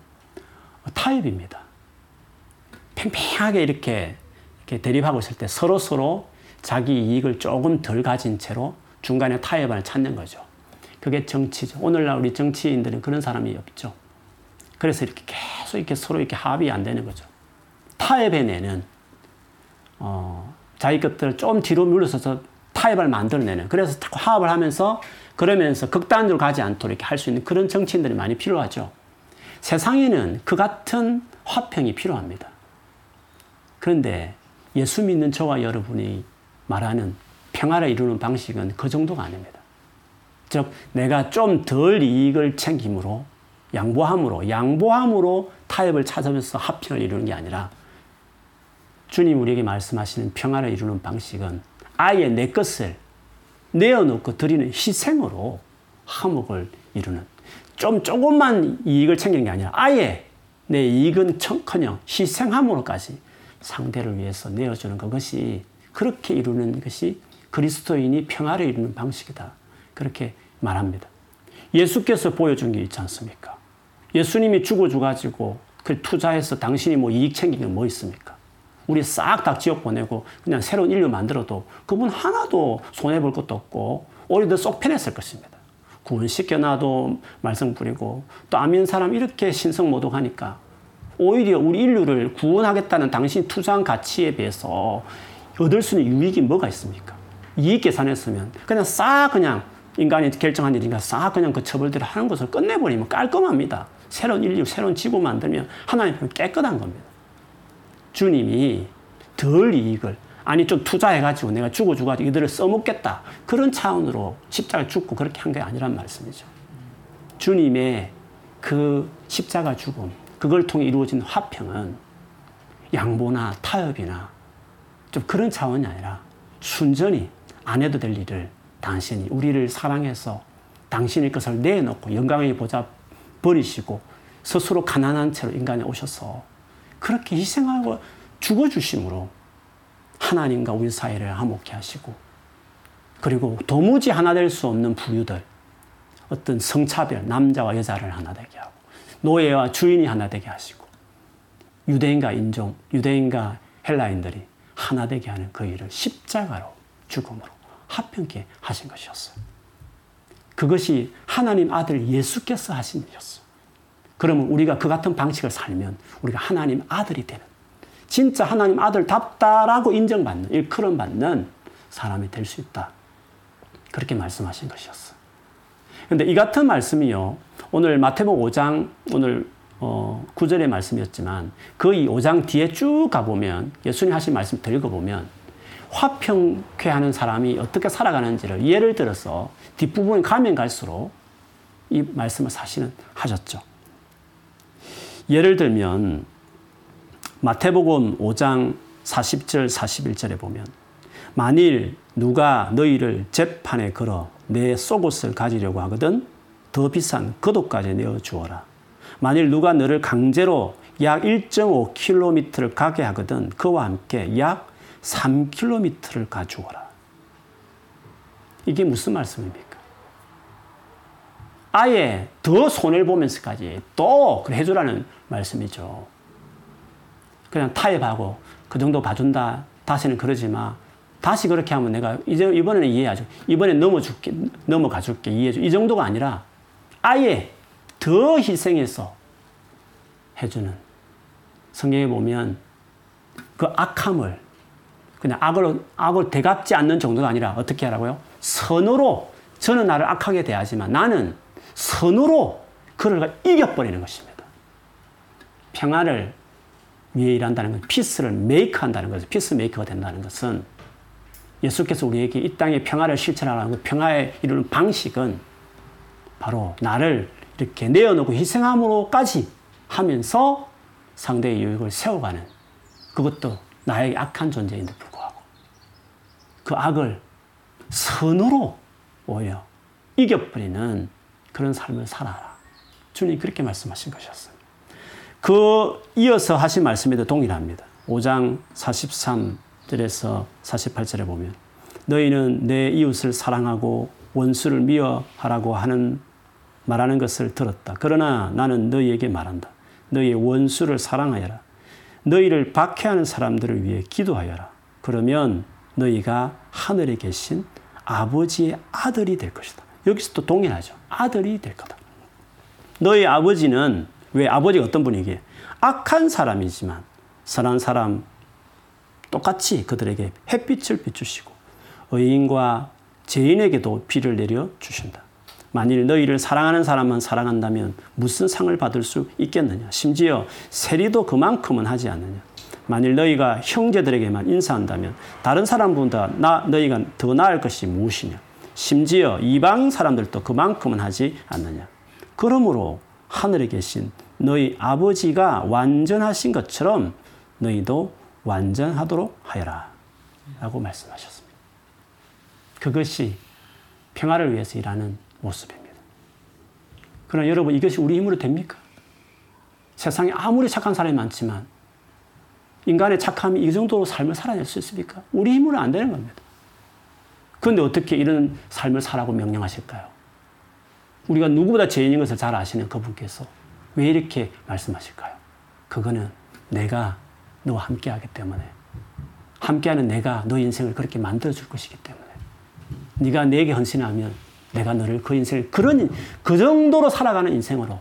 타협입니다. 팽팽하게 이렇게, 이렇게 대립하고 있을 때 서로 서로 자기 이익을 조금 덜 가진 채로 중간에 타협을 찾는 거죠. 그게 정치죠. 오늘날 우리 정치인들은 그런 사람이 없죠. 그래서 이렇게 계속 이렇게 서로 이렇게 합의 안 되는 거죠. 타협해내는, 어, 자기 것들을 좀 뒤로 물러서서 타협을 만들어내는. 그래서 자꾸 화합을 하면서 그러면서 극단으로 가지 않도록 이렇게 할 수 있는 그런 정치인들이 많이 필요하죠. 세상에는 그 같은 화평이 필요합니다. 그런데 예수 믿는 저와 여러분이 말하는 평화를 이루는 방식은 그 정도가 아닙니다. 즉, 내가 좀 덜 이익을 챙김으로, 양보함으로, 양보함으로 타협을 찾으면서 합평을 이루는 게 아니라 주님 우리에게 말씀하시는 평화를 이루는 방식은 아예 내 것을 내어놓고 드리는 희생으로 화목을 이루는 좀 조금만 이익을 챙기는 게 아니라 아예 내 이익은 커녕 희생함으로까지 상대를 위해서 내어주는 그것이 그렇게 이루는 것이 그리스도인이 평화를 이루는 방식이다. 그렇게 말합니다. 예수께서 보여준 게 있지 않습니까? 예수님이 죽어줘가지고 그 투자해서 당신이 뭐 이익 게뭐 있습니까? 우리 싹 다 지옥 보내고 그냥 새로운 인류 만들어도 그분 하나도 손해볼 것도 없고 오히려 더 쏙 편했을 것입니다. 구원시켜놔도 말썽 부리고 또 아민 사람 이렇게 신성모독하니까 오히려 우리 인류를 구원하겠다는 당신 투자한 가치에 비해서 얻을 수 있는 유익이 뭐가 있습니까? 이익 계산했으면 그냥 싹 그냥 인간이 결정한 일인가 싹 그냥 그 처벌들을 하는 것을 끝내버리면 깔끔합니다. 새로운 인류, 새로운 지구 만들면 하나님 은 깨끗한 겁니다. 주님이 덜 이익을 아니 좀 투자해가지고 내가 죽어주가지고 이들을 써먹겠다 그런 차원으로 십자가 죽고 그렇게 한 게 아니란 말씀이죠. 주님의 그 십자가 죽음 그걸 통해 이루어진 화평은 양보나 타협이나 좀 그런 차원이 아니라 순전히 안 해도 될 일을 당신이 우리를 사랑해서 당신의 것을 내놓고 영광의 보좌 버리시고 스스로 가난한 채로 인간에 오셔서 그렇게 희생하고 죽어주심으로 하나님과 우리 사이를 화목케 하시고 그리고 도무지 하나 될 수 없는 부류들 어떤 성차별 남자와 여자를 하나 되게 하고 노예와 주인이 하나 되게 하시고 유대인과 인종 유대인과 헬라인들이 하나 되게 하는 그 일을 십자가로 죽음으로 합평케 하신 것이었어요. 그것이 하나님 아들 예수께서 하신 일이었어요. 그러면 우리가 그 같은 방식을 살면 우리가 하나님 아들이 되는 진짜 하나님 아들답다라고 인정받는, 일컬음 받는 사람이 될 수 있다. 그렇게 말씀하신 것이었어. 근데 이 같은 말씀이요. 오늘 마태복 5장, 오늘 어, 9절의 말씀이었지만 그이 5장 뒤에 쭉 가보면 예수님 하신 말씀 더 읽어보면 화평케 하는 사람이 어떻게 살아가는지를 예를 들어서 뒷부분에 가면 갈수록 이 말씀을 사실은 하셨죠. 예를 들면 마태복음 5장 40절 41절에 보면 만일 누가 너희를 재판에 걸어 내 속옷을 가지려고 하거든 더 비싼 겉옷까지 내어 주어라. 만일 누가 너를 강제로 약 1.5km를 가게 하거든 그와 함께 약 3km를 가주어라. 이게 무슨 말씀입니까? 아예 더 손해를 보면서까지 또 해주라는 말씀이죠. 그냥 타협하고 그 정도 봐준다. 다시는 그러지 마. 다시 그렇게 하면 내가 이제 이번에는 이해하죠. 이번에 넘어줄게, 넘어가 줄게, 이해해줘. 이 정도가 아니라 아예 더 희생해서 해주는. 성경에 보면 그 악함을 그냥 악을, 악을 대갚지 않는 정도가 아니라 어떻게 하라고요? 선으로 저는 나를 악하게 대하지만 나는 선으로 그를 이겨버리는 것입니다. 평화를 위해 일한다는 건 peace를 make 한다는 거죠. peacemaker가 된다는 것은 예수께서 우리에게 이 땅의 평화를 실천하라는 그 평화에 이르는 방식은 바로 나를 이렇게 내어놓고 희생함으로까지 하면서 상대의 유익을 세워가는 그것도 나에게 악한 존재인데 불구하고 그 악을 선으로 오히려 이겨버리는 그런 삶을 살아라. 주님 그렇게 말씀하신 것이었어요. 그 이어서 하신 말씀에도 동일합니다. 5장 43절에서 48절에 보면 너희는 내 이웃을 사랑하고 원수를 미워하라고 하는 말하는 것을 들었다. 그러나 나는 너희에게 말한다. 너희의 원수를 사랑하여라. 너희를 박해하는 사람들을 위해 기도하여라. 그러면 너희가 하늘에 계신 아버지의 아들이 될 것이다. 여기서 또 동일하죠. 아들이 될 거다. 너희 아버지는 왜 아버지가 어떤 분이기에 악한 사람이지만 선한 사람 똑같이 그들에게 햇빛을 비추시고 의인과 죄인에게도 비를 내려 주신다. 만일 너희를 사랑하는 사람만 사랑한다면 무슨 상을 받을 수 있겠느냐? 심지어 세리도 그만큼은 하지 않느냐? 만일 너희가 형제들에게만 인사한다면 다른 사람보다 나, 너희가 더 나을 것이 무엇이냐? 심지어 이방 사람들도 그만큼은 하지 않느냐? 그러므로 하늘에 계신 너희 아버지가 완전하신 것처럼 너희도 완전하도록 하여라. 라고 말씀하셨습니다. 그것이 평화를 위해서 일하는 모습입니다. 그러나 여러분, 이것이 우리 힘으로 됩니까? 세상에 아무리 착한 사람이 많지만 인간의 착함이 이 정도로 삶을 살아낼 수 있습니까? 우리 힘으로 안 되는 겁니다. 그런데 어떻게 이런 삶을 살라고 명령하실까요? 우리가 누구보다 죄인인 것을 잘 아시는 그분께서 왜 이렇게 말씀하실까요? 그거는 내가 너와 함께 하기 때문에 함께하는 내가 너 인생을 그렇게 만들어 줄 것이기 때문에 네가 내게 헌신하면 내가 너를 그 인생을 그런 그 정도로 살아가는 인생으로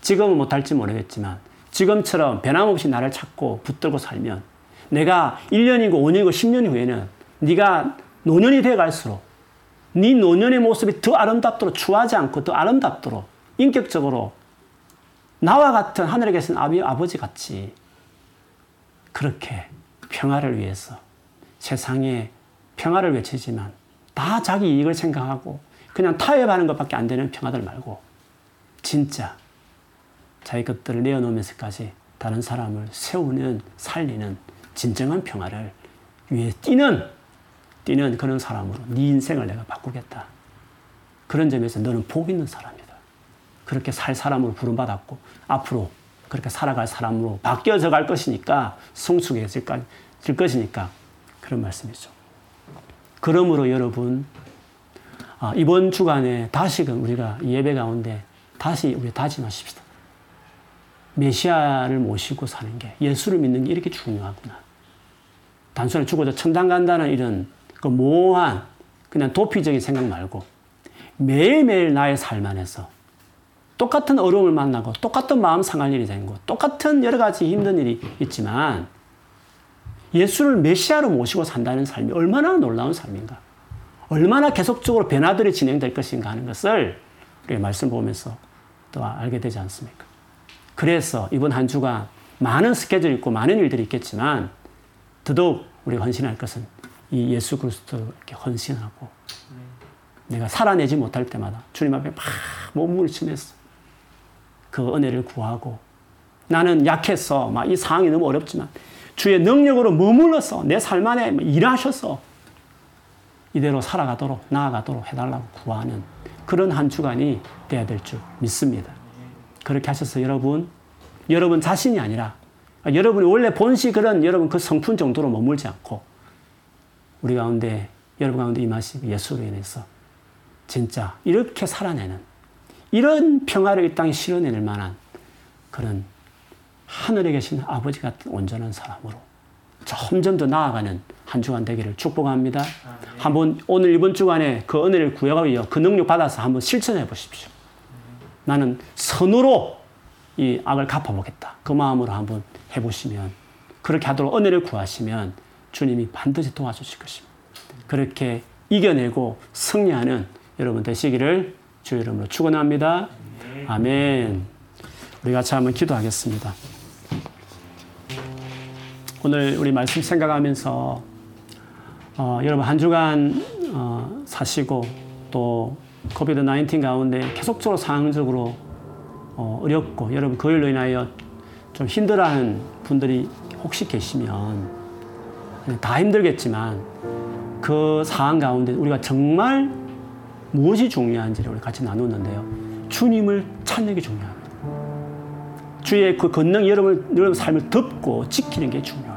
지금은 못할지 모르겠지만 지금처럼 변함없이 나를 찾고 붙들고 살면 내가 1년이고 5년이고 10년 후에는 네가 노년이 돼 갈수록 네 노년의 모습이 더 아름답도록 추하지 않고 더 아름답도록 인격적으로 나와 같은 하늘에 계신 아버지 같이 그렇게 평화를 위해서 세상에 평화를 외치지만 다 자기 이익을 생각하고 그냥 타협하는 것밖에 안 되는 평화들 말고 진짜 자기 것들을 내어놓으면서까지 다른 사람을 세우는 살리는 진정한 평화를 위해 뛰는 뛰는 그런 사람으로 네 인생을 내가 바꾸겠다. 그런 점에서 너는 복 있는 사람이다. 그렇게 살 사람으로 부름받았고 앞으로 그렇게 살아갈 사람으로 바뀌어져 갈 것이니까 성숙해질 것이니까 그런 말씀이죠. 그러므로 여러분 아, 이번 주간에 다시금 우리가 예배 가운데 다시 우리 다짐하십시다. 메시아를 모시고 사는 게 예수를 믿는 게 이렇게 중요하구나. 단순히 죽어도 천당 간다는 이런 그 모호한 그냥 도피적인 생각 말고 매일매일 나의 삶 안에서 똑같은 어려움을 만나고 똑같은 마음 상할 일이 되고 똑같은 여러 가지 힘든 일이 있지만 예수를 메시아로 모시고 산다는 삶이 얼마나 놀라운 삶인가. 얼마나 계속적으로 변화들이 진행될 것인가 하는 것을 우리가 말씀 보면서 또 알게 되지 않습니까? 그래서 이번 한 주가 많은 스케줄이 있고 많은 일들이 있겠지만 더더욱 우리가 헌신할 것은 이 예수 그리스도 이렇게 헌신하고 내가 살아내지 못할 때마다 주님 앞에 막 몸을 치면서 그 은혜를 구하고 나는 약해서 막 이 상황이 너무 어렵지만 주의 능력으로 머물러서 내 삶 안에 일하셔서 이대로 살아가도록 나아가도록 해달라고 구하는 그런 한 주간이 돼야 될 줄 믿습니다. 그렇게 하셔서 여러분, 여러분 자신이 아니라 여러분이 원래 본시 그런 여러분 그 성품 정도로 머물지 않고 우리 가운데 여러분 가운데 임하시고 예수로 인해서 진짜 이렇게 살아내는 이런 평화를 이 땅에 실어낼 만한 그런 하늘에 계신 아버지 같은 온전한 사람으로 점점 더 나아가는 한 주간 되기를 축복합니다. 아, 네. 한번 오늘 이번 주간에 그 은혜를 위해 그 능력 받아서 한번 실천해 보십시오. 나는 선으로 이 악을 갚아보겠다. 그 마음으로 한번 해보시면 그렇게 하도록 은혜를 구하시면 주님이 반드시 도와주실 것입니다. 그렇게 이겨내고 승리하는 여러분 되시기를 주 이름으로 축원합니다. 아멘. 우리 같이 한번 기도하겠습니다. 오늘 우리 말씀 생각하면서 어, 여러분 한 주간 어, 사시고 또 코비드 19 가운데 계속적으로 상황적으로 어, 어렵고 여러분 그 일로 인하여 좀 힘들어하는 분들이 혹시 계시면 다 힘들겠지만 그 상황 가운데 우리가 정말 무엇이 중요한지를 우리 같이 나누는데요. 주님을 찾는 게 중요합니다. 주의 그 권능 여러분, 여러분 삶을 덮고 지키는 게 중요해요.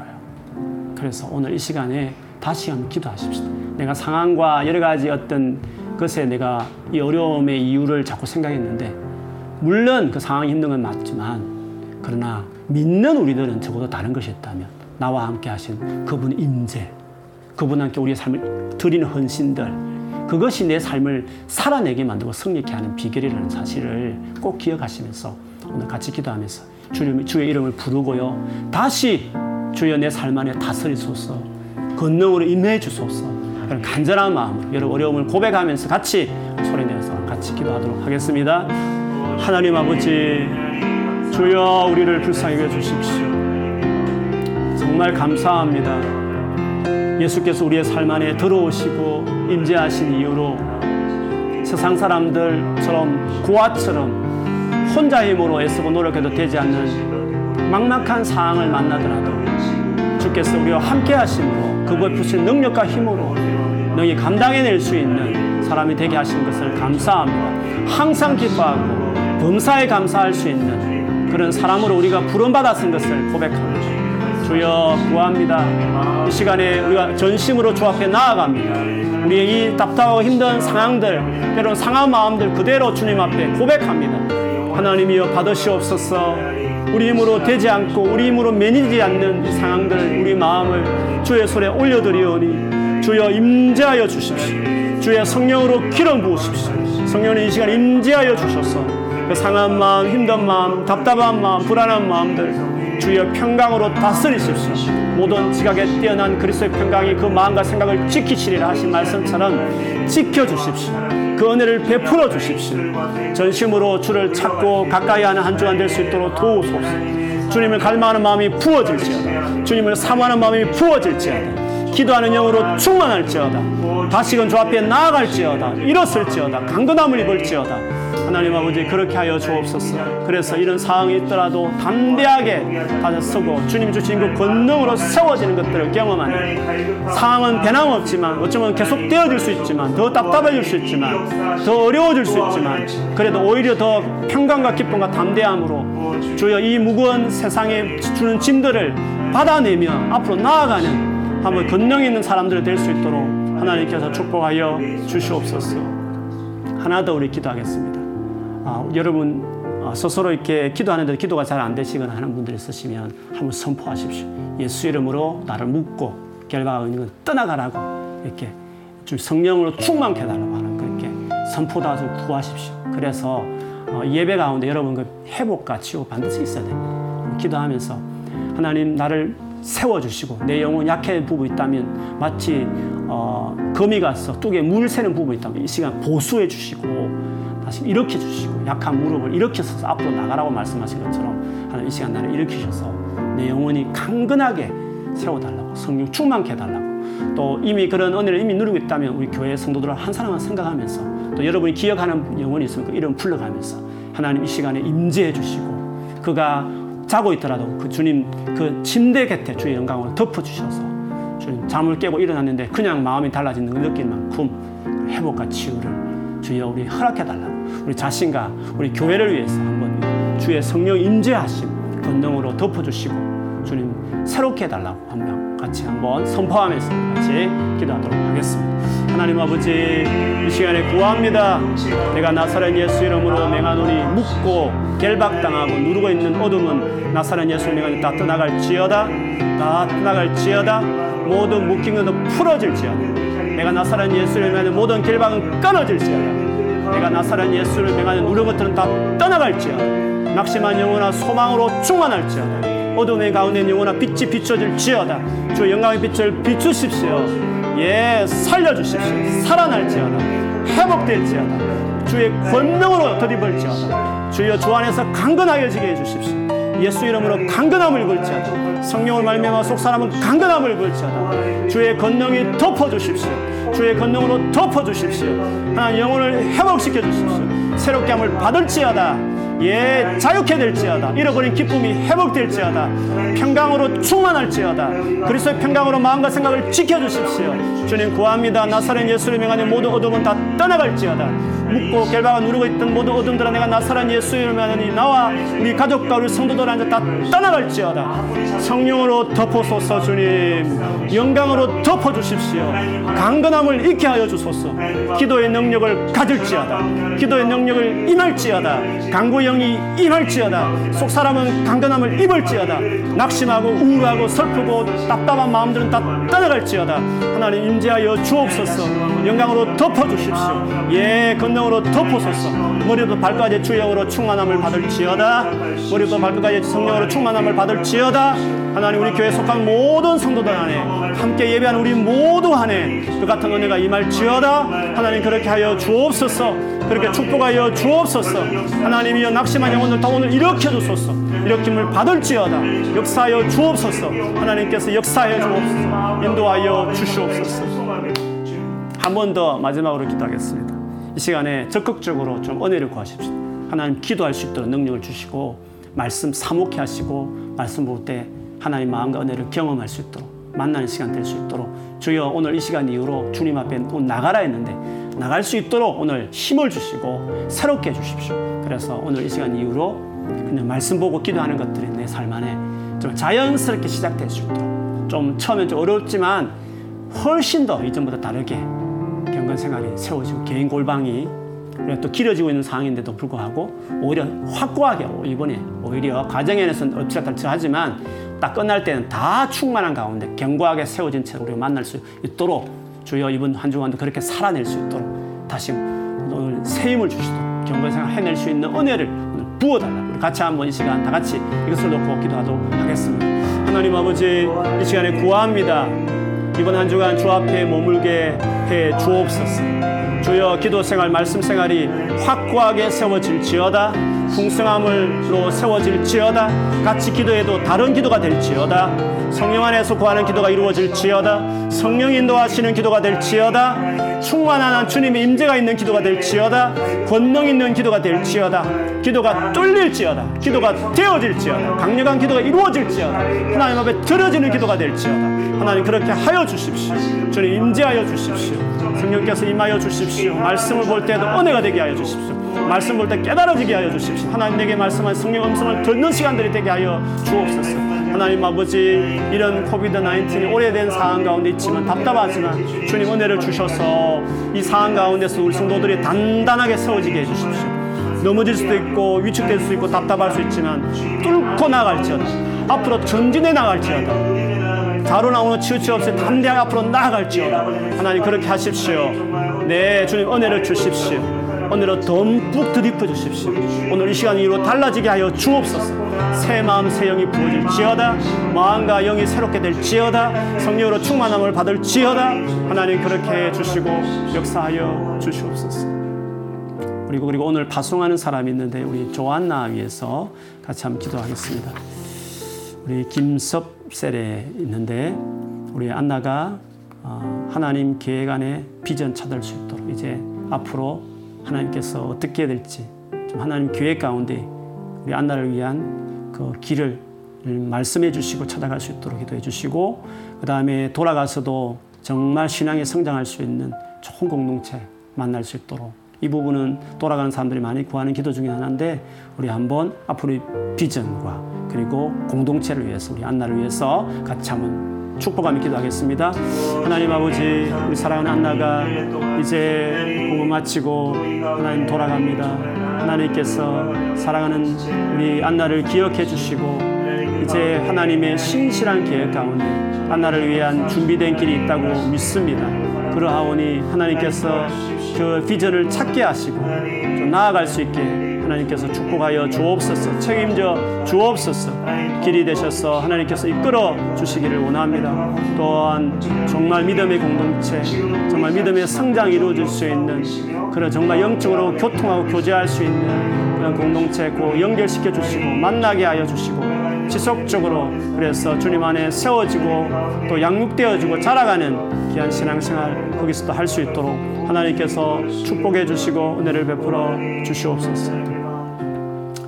그래서 오늘 이 시간에 다시 한번 기도하십시다. 내가 상황과 여러 가지 어떤 것에 내가 이 어려움의 이유를 자꾸 생각했는데, 물론 그 상황이 힘든 건 맞지만, 그러나 믿는 우리들은 적어도 다른 것이 있다면, 나와 함께 하신 그분 임재, 그분 함께 우리의 삶을 드리는 헌신들, 그것이 내 삶을 살아내게 만들고 승리케 하는 비결이라는 사실을 꼭 기억하시면서 오늘 같이 기도하면서 주님, 주의 이름을 부르고요. 다시 주여 내 삶 안에 다스리소서. 권능으로 임해 주소서. 그런 간절한 마음으로 여러분 어려움을 고백하면서 같이 소리내서 같이 기도하도록 하겠습니다. 하나님 아버지, 주여 우리를 불쌍히 여 주십시오. 정말 감사합니다. 예수께서 우리의 삶 안에 들어오시고 임재하신 이유로 세상 사람들처럼 고아처럼 혼자 힘으로 애쓰고 노력해도 되지 않는 막막한 상황을 만나더라도 주께서 우리와 함께 하심으로 그걸 부신 능력과 힘으로 너희 감당해낼 수 있는 사람이 되게 하신 것을 감사합니다. 항상 기뻐하고 범사에 감사할 수 있는 그런 사람으로 우리가 부름받았은 것을 고백합니다. 주여 구합니다. 이 시간에 우리가 전심으로 주 앞에 나아갑니다. 우리의 이 답답하고 힘든 상황들, 때론 상한 마음들 그대로 주님 앞에 고백합니다. 하나님이여 받으시옵소서. 우리 힘으로 되지 않고 우리 힘으로 매니지 않는 이 상황들 우리 마음을 주의 손에 올려드리오니 주여 임재하여 주십시오. 주의 성령으로 기름 부으십시오. 성령님 이 시간 임재하여 주셔서. 그 상한 마음 힘든 마음 답답한 마음 불안한 마음들 주여 평강으로 다스리십시오 모든 지각에 뛰어난 그리스도의 평강이 그 마음과 생각을 지키시리라 하신 말씀처럼 지켜주십시오 그 은혜를 베풀어 주십시오. 전심으로 주를 찾고 가까이 하는 한 주간 될 수 있도록 도우소서. 주님을 갈망하는 마음이 부어질지어다. 주님을 사모하는 마음이 부어질지어다. 기도하는 영으로 충만할지어다. 다시금 주 앞에 나아갈지어다. 일었을지어다. 강건함을 입을지어다. 하나님 아버지 그렇게 하여 주옵소서. 그래서 이런 상황이 있더라도 담대하게 다서고 주님 주신 그 권능으로 세워지는 것들을 경험하는 상황은 변함없지만 어쩌면 계속 되어질 수 있지만 더 답답해질 수 있지만 더 어려워질 수 있지만 그래도 오히려 더 평강과 기쁨과 담대함으로 주여 이 무거운 세상에 주는 짐들을 받아내며 앞으로 나아가는 한번 권능 있는 사람들이 될 수 있도록 하나님께서 축복하여 주시옵소서. 하나 더 우리 기도하겠습니다. 아, 여러분 어, 스스로 이렇게 기도하는데 기도가 잘 안 되시거나 하는 분들이 있으시면 한번 선포하십시오. 예수 이름으로 나를 묻고 결과가 있는 건 떠나가라고 이렇게 좀 성령으로 충만케 해달라고 하는 그렇게 선포다 좀 구하십시오. 그래서 어, 예배 가운데 여러분 그 회복과 치유 반드시 있어야 됩니다. 기도하면서 하나님 나를 세워주시고 내 영혼 약해 부부 있다면 마치 어, 거미 가서 뚝에 물 새는 부부 있다면 이 시간 보수해 주시고 다시 일으켜 주시고 약한 무릎을 일으켜서 앞으로 나가라고 말씀하신 것처럼 하나님 이 시간 나를 일으키셔서 내 영혼이 강건하게 세워달라고 성령 충만케 해달라고. 또 이미 그런 은혜를 이미 누리고 있다면 우리 교회 성도들을 한 사람만 생각하면서 또 여러분이 기억하는 영혼이 있으면 그 이름 불러가면서 하나님 이 시간에 임재해 주시고 그가 자고 있더라도 그 주님 그 침대 곁에 주의 영광으로 덮어주셔서 주님 잠을 깨고 일어났는데 그냥 마음이 달라지는 걸 느낄 만큼 회복과 치유를 주여 우리 허락해 달라고 우리 자신과 우리 교회를 위해서 한번 주의 성령 임재하심 권능으로 덮어주시고 주님 새롭게 해달라고 한명 같이 한번 선포하면서 같이 기도하도록 하겠습니다. 하나님 아버지 이 시간에 구합니다. 내가 나사렛 예수 이름으로 맹하노니 묻고 결박당하고 누르고 있는 어둠은 나사렛 예수 이름으로 다 떠나갈지어다 다 떠나갈지어다 모든 묶인 것도 풀어질지어다 내가 나사렛 예수 이름으로 모든 결박은 끊어질지어다 내가 나사렛 예수를 명하는 누른 것들은 다 떠나갈지어다. 낙심한 영혼아 소망으로 충만할지어다. 어둠의 가운데 영혼아 빛이 비춰질지어다. 주 영광의 빛을 비추십시오. 예 살려주십시오. 살아날지어다. 회복될지어다. 주의 권능으로 덧입을지어다. 주여 주 안에서 강건하여지게 해주십시오. 예수 이름으로 강건함을 입을지어다. 성령을 말미암아 속 사람은 강건함을 입을지어다. 주의 권능이 덮어주십시오 주의 권능으로 덮어주십시오. 하나님 영혼을 회복시켜 주십시오. 새롭게 함을 받을지어다. 예 자유케 될지어다. 잃어버린 기쁨이 회복될지어다. 평강으로 충만할지어다. 그리스도의 평강으로 마음과 생각을 지켜주십시오. 주님 구합니다. 나사렛 예수를 명하는 모든 어둠은 다 떠나갈지어다 묻고 결박을 누르고 있던 모든 어둠들아 내가 나사렛 예수 이름을 하니 나와 우리 가족과 우리 성도들 앉아 다 떠나갈지어다. 성령으로 덮어소서 주님. 영광으로 덮어주십시오. 강건함을 잊게 하여 주소서. 기도의 능력을 가질지어다. 기도의 능력을 임할지어다. 강구의 영이 임할지어다. 속 사람은 강건함을 입을지어다. 낙심하고 우울하고 슬프고 답답한 마음들은 다 떠나갈지어다. 하나님 임재하여 주옵소서 영광으로 덮어주십시오. 예 건능으로 덮어소서. 머리부터 발까지 주영으로 충만함을 받을지어다. 머리부터 발끝까지 성령으로 충만함을 받을지어다. 하나님 우리 교회 속한 모든 성도들 안에 함께 예배하는 우리 모두 안에 그 같은 은혜가 임할지어다. 하나님 그렇게 하여 주옵소서. 그렇게 축복하여 주옵소서. 하나님이여 낙심한 영혼들 다 오늘 일으켜 주소서. 일으킴을 받을지어다. 역사하여 주옵소서. 하나님께서 역사하여 주옵소서. 인도하여 주시옵소서 한 번 더 마지막으로 기도하겠습니다 이 시간에 적극적으로 좀 은혜를 구하십시오 하나님 기도할 수 있도록 능력을 주시고 말씀 사목해 하시고 말씀 볼 때 하나님 마음과 은혜를 경험할 수 있도록 만나는 시간 될 수 있도록 주여 오늘 이 시간 이후로 주님 앞에 나가라 했는데 나갈 수 있도록 오늘 힘을 주시고 새롭게 해주십시오. 그래서 오늘 이 시간 이후로 그냥 말씀 보고 기도하는 것들이 내 삶 안에 좀 자연스럽게 시작될 수 있도록 좀 처음엔 좀 어렵지만 훨씬 더 이전보다 다르게 경건 생활이 세워지고 개인 골방이 또 길어지고 있는 상황인데도 불구하고 오히려 확고하게 이번에 오히려 과정에서는 엎치락달치 하지만 딱 끝날 때는 다 충만한 가운데 견고하게 세워진 채로 우리가 만날 수 있도록 주여 이번 한 주간도 그렇게 살아낼 수 있도록 다시 오늘 새 힘을 주시도록 경건 생활 해낼 수 있는 은혜를 오늘 부어달라 우리 같이 한번 이 시간 다 같이 이것을 놓고 기도하도록 하겠습니다. 하나님 아버지 이 시간에 구합니다 이번 한 주간 주 앞에 머물게 해 주옵소서. 주여 기도 생활, 말씀 생활이 확고하게 세워질지어다. 풍성함으로 세워질지어다. 같이 기도해도 다른 기도가 될지어다. 성령 안에서 구하는 기도가 이루어질지어다. 성령 인도하시는 기도가 될지어다. 충만한 주님의 임재가 있는 기도가 될지어다. 권능 있는 기도가 될지어다. 기도가 뚫릴지어다. 기도가 되어질지어다. 강력한 기도가 이루어질지어다. 하나님 앞에 들어지는 기도가 될지어다. 하나님 그렇게 하여 주십시오. 주님 임재하여 주십시오. 성령께서 임하여 주십시오. 말씀을 볼 때도 은혜가 되게 하여 주십시오. 말씀 볼 때 깨달아지게 하여 주십시오. 하나님 내게 말씀한 성령 음성을 듣는 시간들이 되게 하여 주옵소서. 하나님 아버지 이런 코비드 19이 오래된 상황 가운데 있지만 답답하지만 주님 은혜를 주셔서 이 상황 가운데서 우리 성도들이 단단하게 세워지게 해주십시오. 넘어질 수도 있고 위축될 수 있고 답답할 수 있지만 뚫고 나갈지어다. 앞으로 전진해 나갈지어다. 자로 나오는 치우치 없이 담대하게 앞으로 나아갈지어다. 하나님 그렇게 하십시오. 네, 주님 은혜를 주십시오. 오늘은 덤뿍 드리퍼 주십시오. 오늘 이 시간 이후로 달라지게 하여 주옵소서. 새 마음 새 영이 부어질지어다. 마음과 영이 새롭게 될지어다. 성령으로 충만함을 받을지어다. 하나님 그렇게 해 주시고 역사하여 주시옵소서. 그리고 그리고 오늘 파송하는 사람이 있는데 우리 조안나 위해서 같이 한번 기도하겠습니다. 우리 김섭 셀에 있는데 우리 안나가 어, 하나님 계획 안에 비전 찾을 수 있도록 이제 앞으로 하나님께서 어떻게 될지 좀 하나님 계획 가운데 우리 안나를 위한 그 길을 말씀해 주시고 찾아갈 수 있도록 기도해 주시고 그 다음에 돌아가서도 정말 신앙에 성장할 수 있는 좋은 공동체 만날 수 있도록 이 부분은 돌아가는 사람들이 많이 구하는 기도 중에 하나인데 우리 한번 앞으로의 비전과 그리고 공동체를 위해서 우리 안나를 위해서 같이 한번 축복하며 기도하겠습니다. 하나님 아버지 우리 사랑하는 안나가 이제 공부 마치고 하나님 돌아갑니다. 하나님께서 사랑하는 우리 안나를 기억해 주시고 이제 하나님의 신실한 계획 가운데 안나를 위한 준비된 길이 있다고 믿습니다. 그러하오니 하나님께서 그 비전을 찾게 하시고 좀 나아갈 수 있게 하나님께서 축복하여 주옵소서 책임져 주옵소서 길이 되셔서 하나님께서 이끌어 주시기를 원합니다. 또한 정말 믿음의 공동체 정말 믿음의 성장이 이루어질 수 있는 그런 정말 영적으로 교통하고 교제할 수 있는 그런 공동체 꼭 연결시켜 주시고 만나게 하여 주시고 지속적으로 그래서 주님 안에 세워지고 또 양육되어지고 자라가는 귀한 신앙생활 거기서도 할 수 있도록 하나님께서 축복해 주시고 은혜를 베풀어 주시옵소서.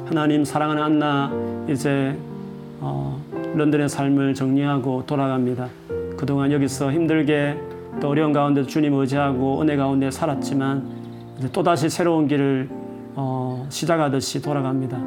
하나님 사랑하는 안나 이제 어, 런던의 삶을 정리하고 돌아갑니다. 그동안 여기서 힘들게 또 어려운 가운데 주님 의지하고 은혜 가운데 살았지만 또다시 새로운 길을 어, 시작하듯이 돌아갑니다.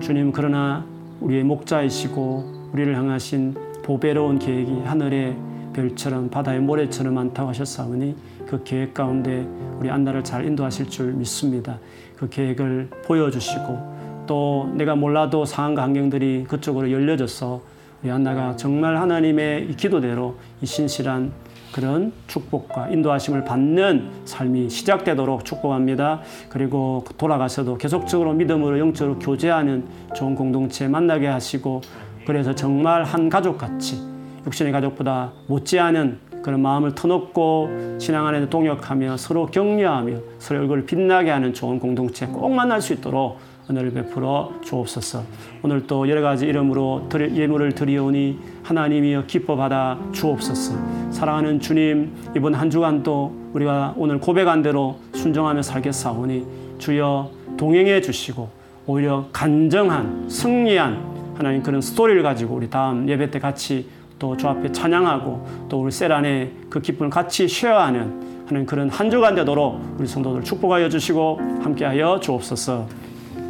주님 그러나 우리의 목자이시고 우리를 향하신 보배로운 계획이 하늘의 별처럼 바다의 모래처럼 많다고 하셨사오니 그 계획 가운데 우리 안나를 잘 인도하실 줄 믿습니다. 그 계획을 보여주시고 또 내가 몰라도 상황과 환경들이 그쪽으로 열려져서 우리 안나가 정말 하나님의 이 기도대로 이 신실한 그런 축복과 인도하심을 받는 삶이 시작되도록 축복합니다. 그리고 돌아가서도 계속적으로 믿음으로 영적으로 교제하는 좋은 공동체 만나게 하시고 그래서 정말 한 가족같이 육신의 가족보다 못지않은 그런 마음을 터놓고 신앙 안에 동역하며 서로 격려하며 서로 얼굴을 빛나게 하는 좋은 공동체 꼭 만날 수 있도록 은혜를 베풀어 주옵소서. 오늘 또 여러 가지 이름으로 예물을 드리오니 하나님이여 기뻐 받아 주옵소서. 사랑하는 주님, 이번 한 주간도 우리가 오늘 고백한 대로 순종하며 살겠사오니 주여 동행해 주시고 오히려 간정한 승리한 하나님 그런 스토리를 가지고 우리 다음 예배 때 같이 또 주 앞에 찬양하고 또 우리 셀 안에 그 기쁨을 같이 쉐어하는 하는 그런 한 주간 되도록 우리 성도들 축복하여 주시고 함께하여 주옵소서.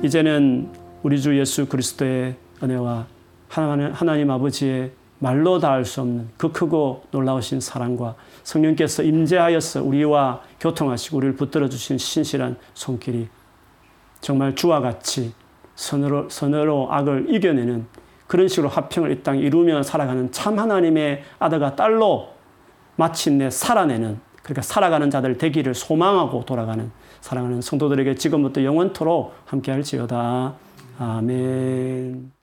이제는 우리 주 예수 그리스도의 은혜와 하나님, 아버지의 말로 닿을 수 없는 그 크고 놀라우신 사랑과 성령께서 임재하여서 우리와 교통하시고 우리를 붙들어 주신 신실한 손길이 정말 주와 같이 선으로, 선으로 악을 이겨내는 그런 식으로 화평을 이 땅에 이루며 살아가는 참 하나님의 아들과 딸로 마침내 살아내는 그러니까 살아가는 자들 되기를 소망하고 돌아가는 사랑하는 성도들에게 지금부터 영원토록 함께할지어다. 아멘.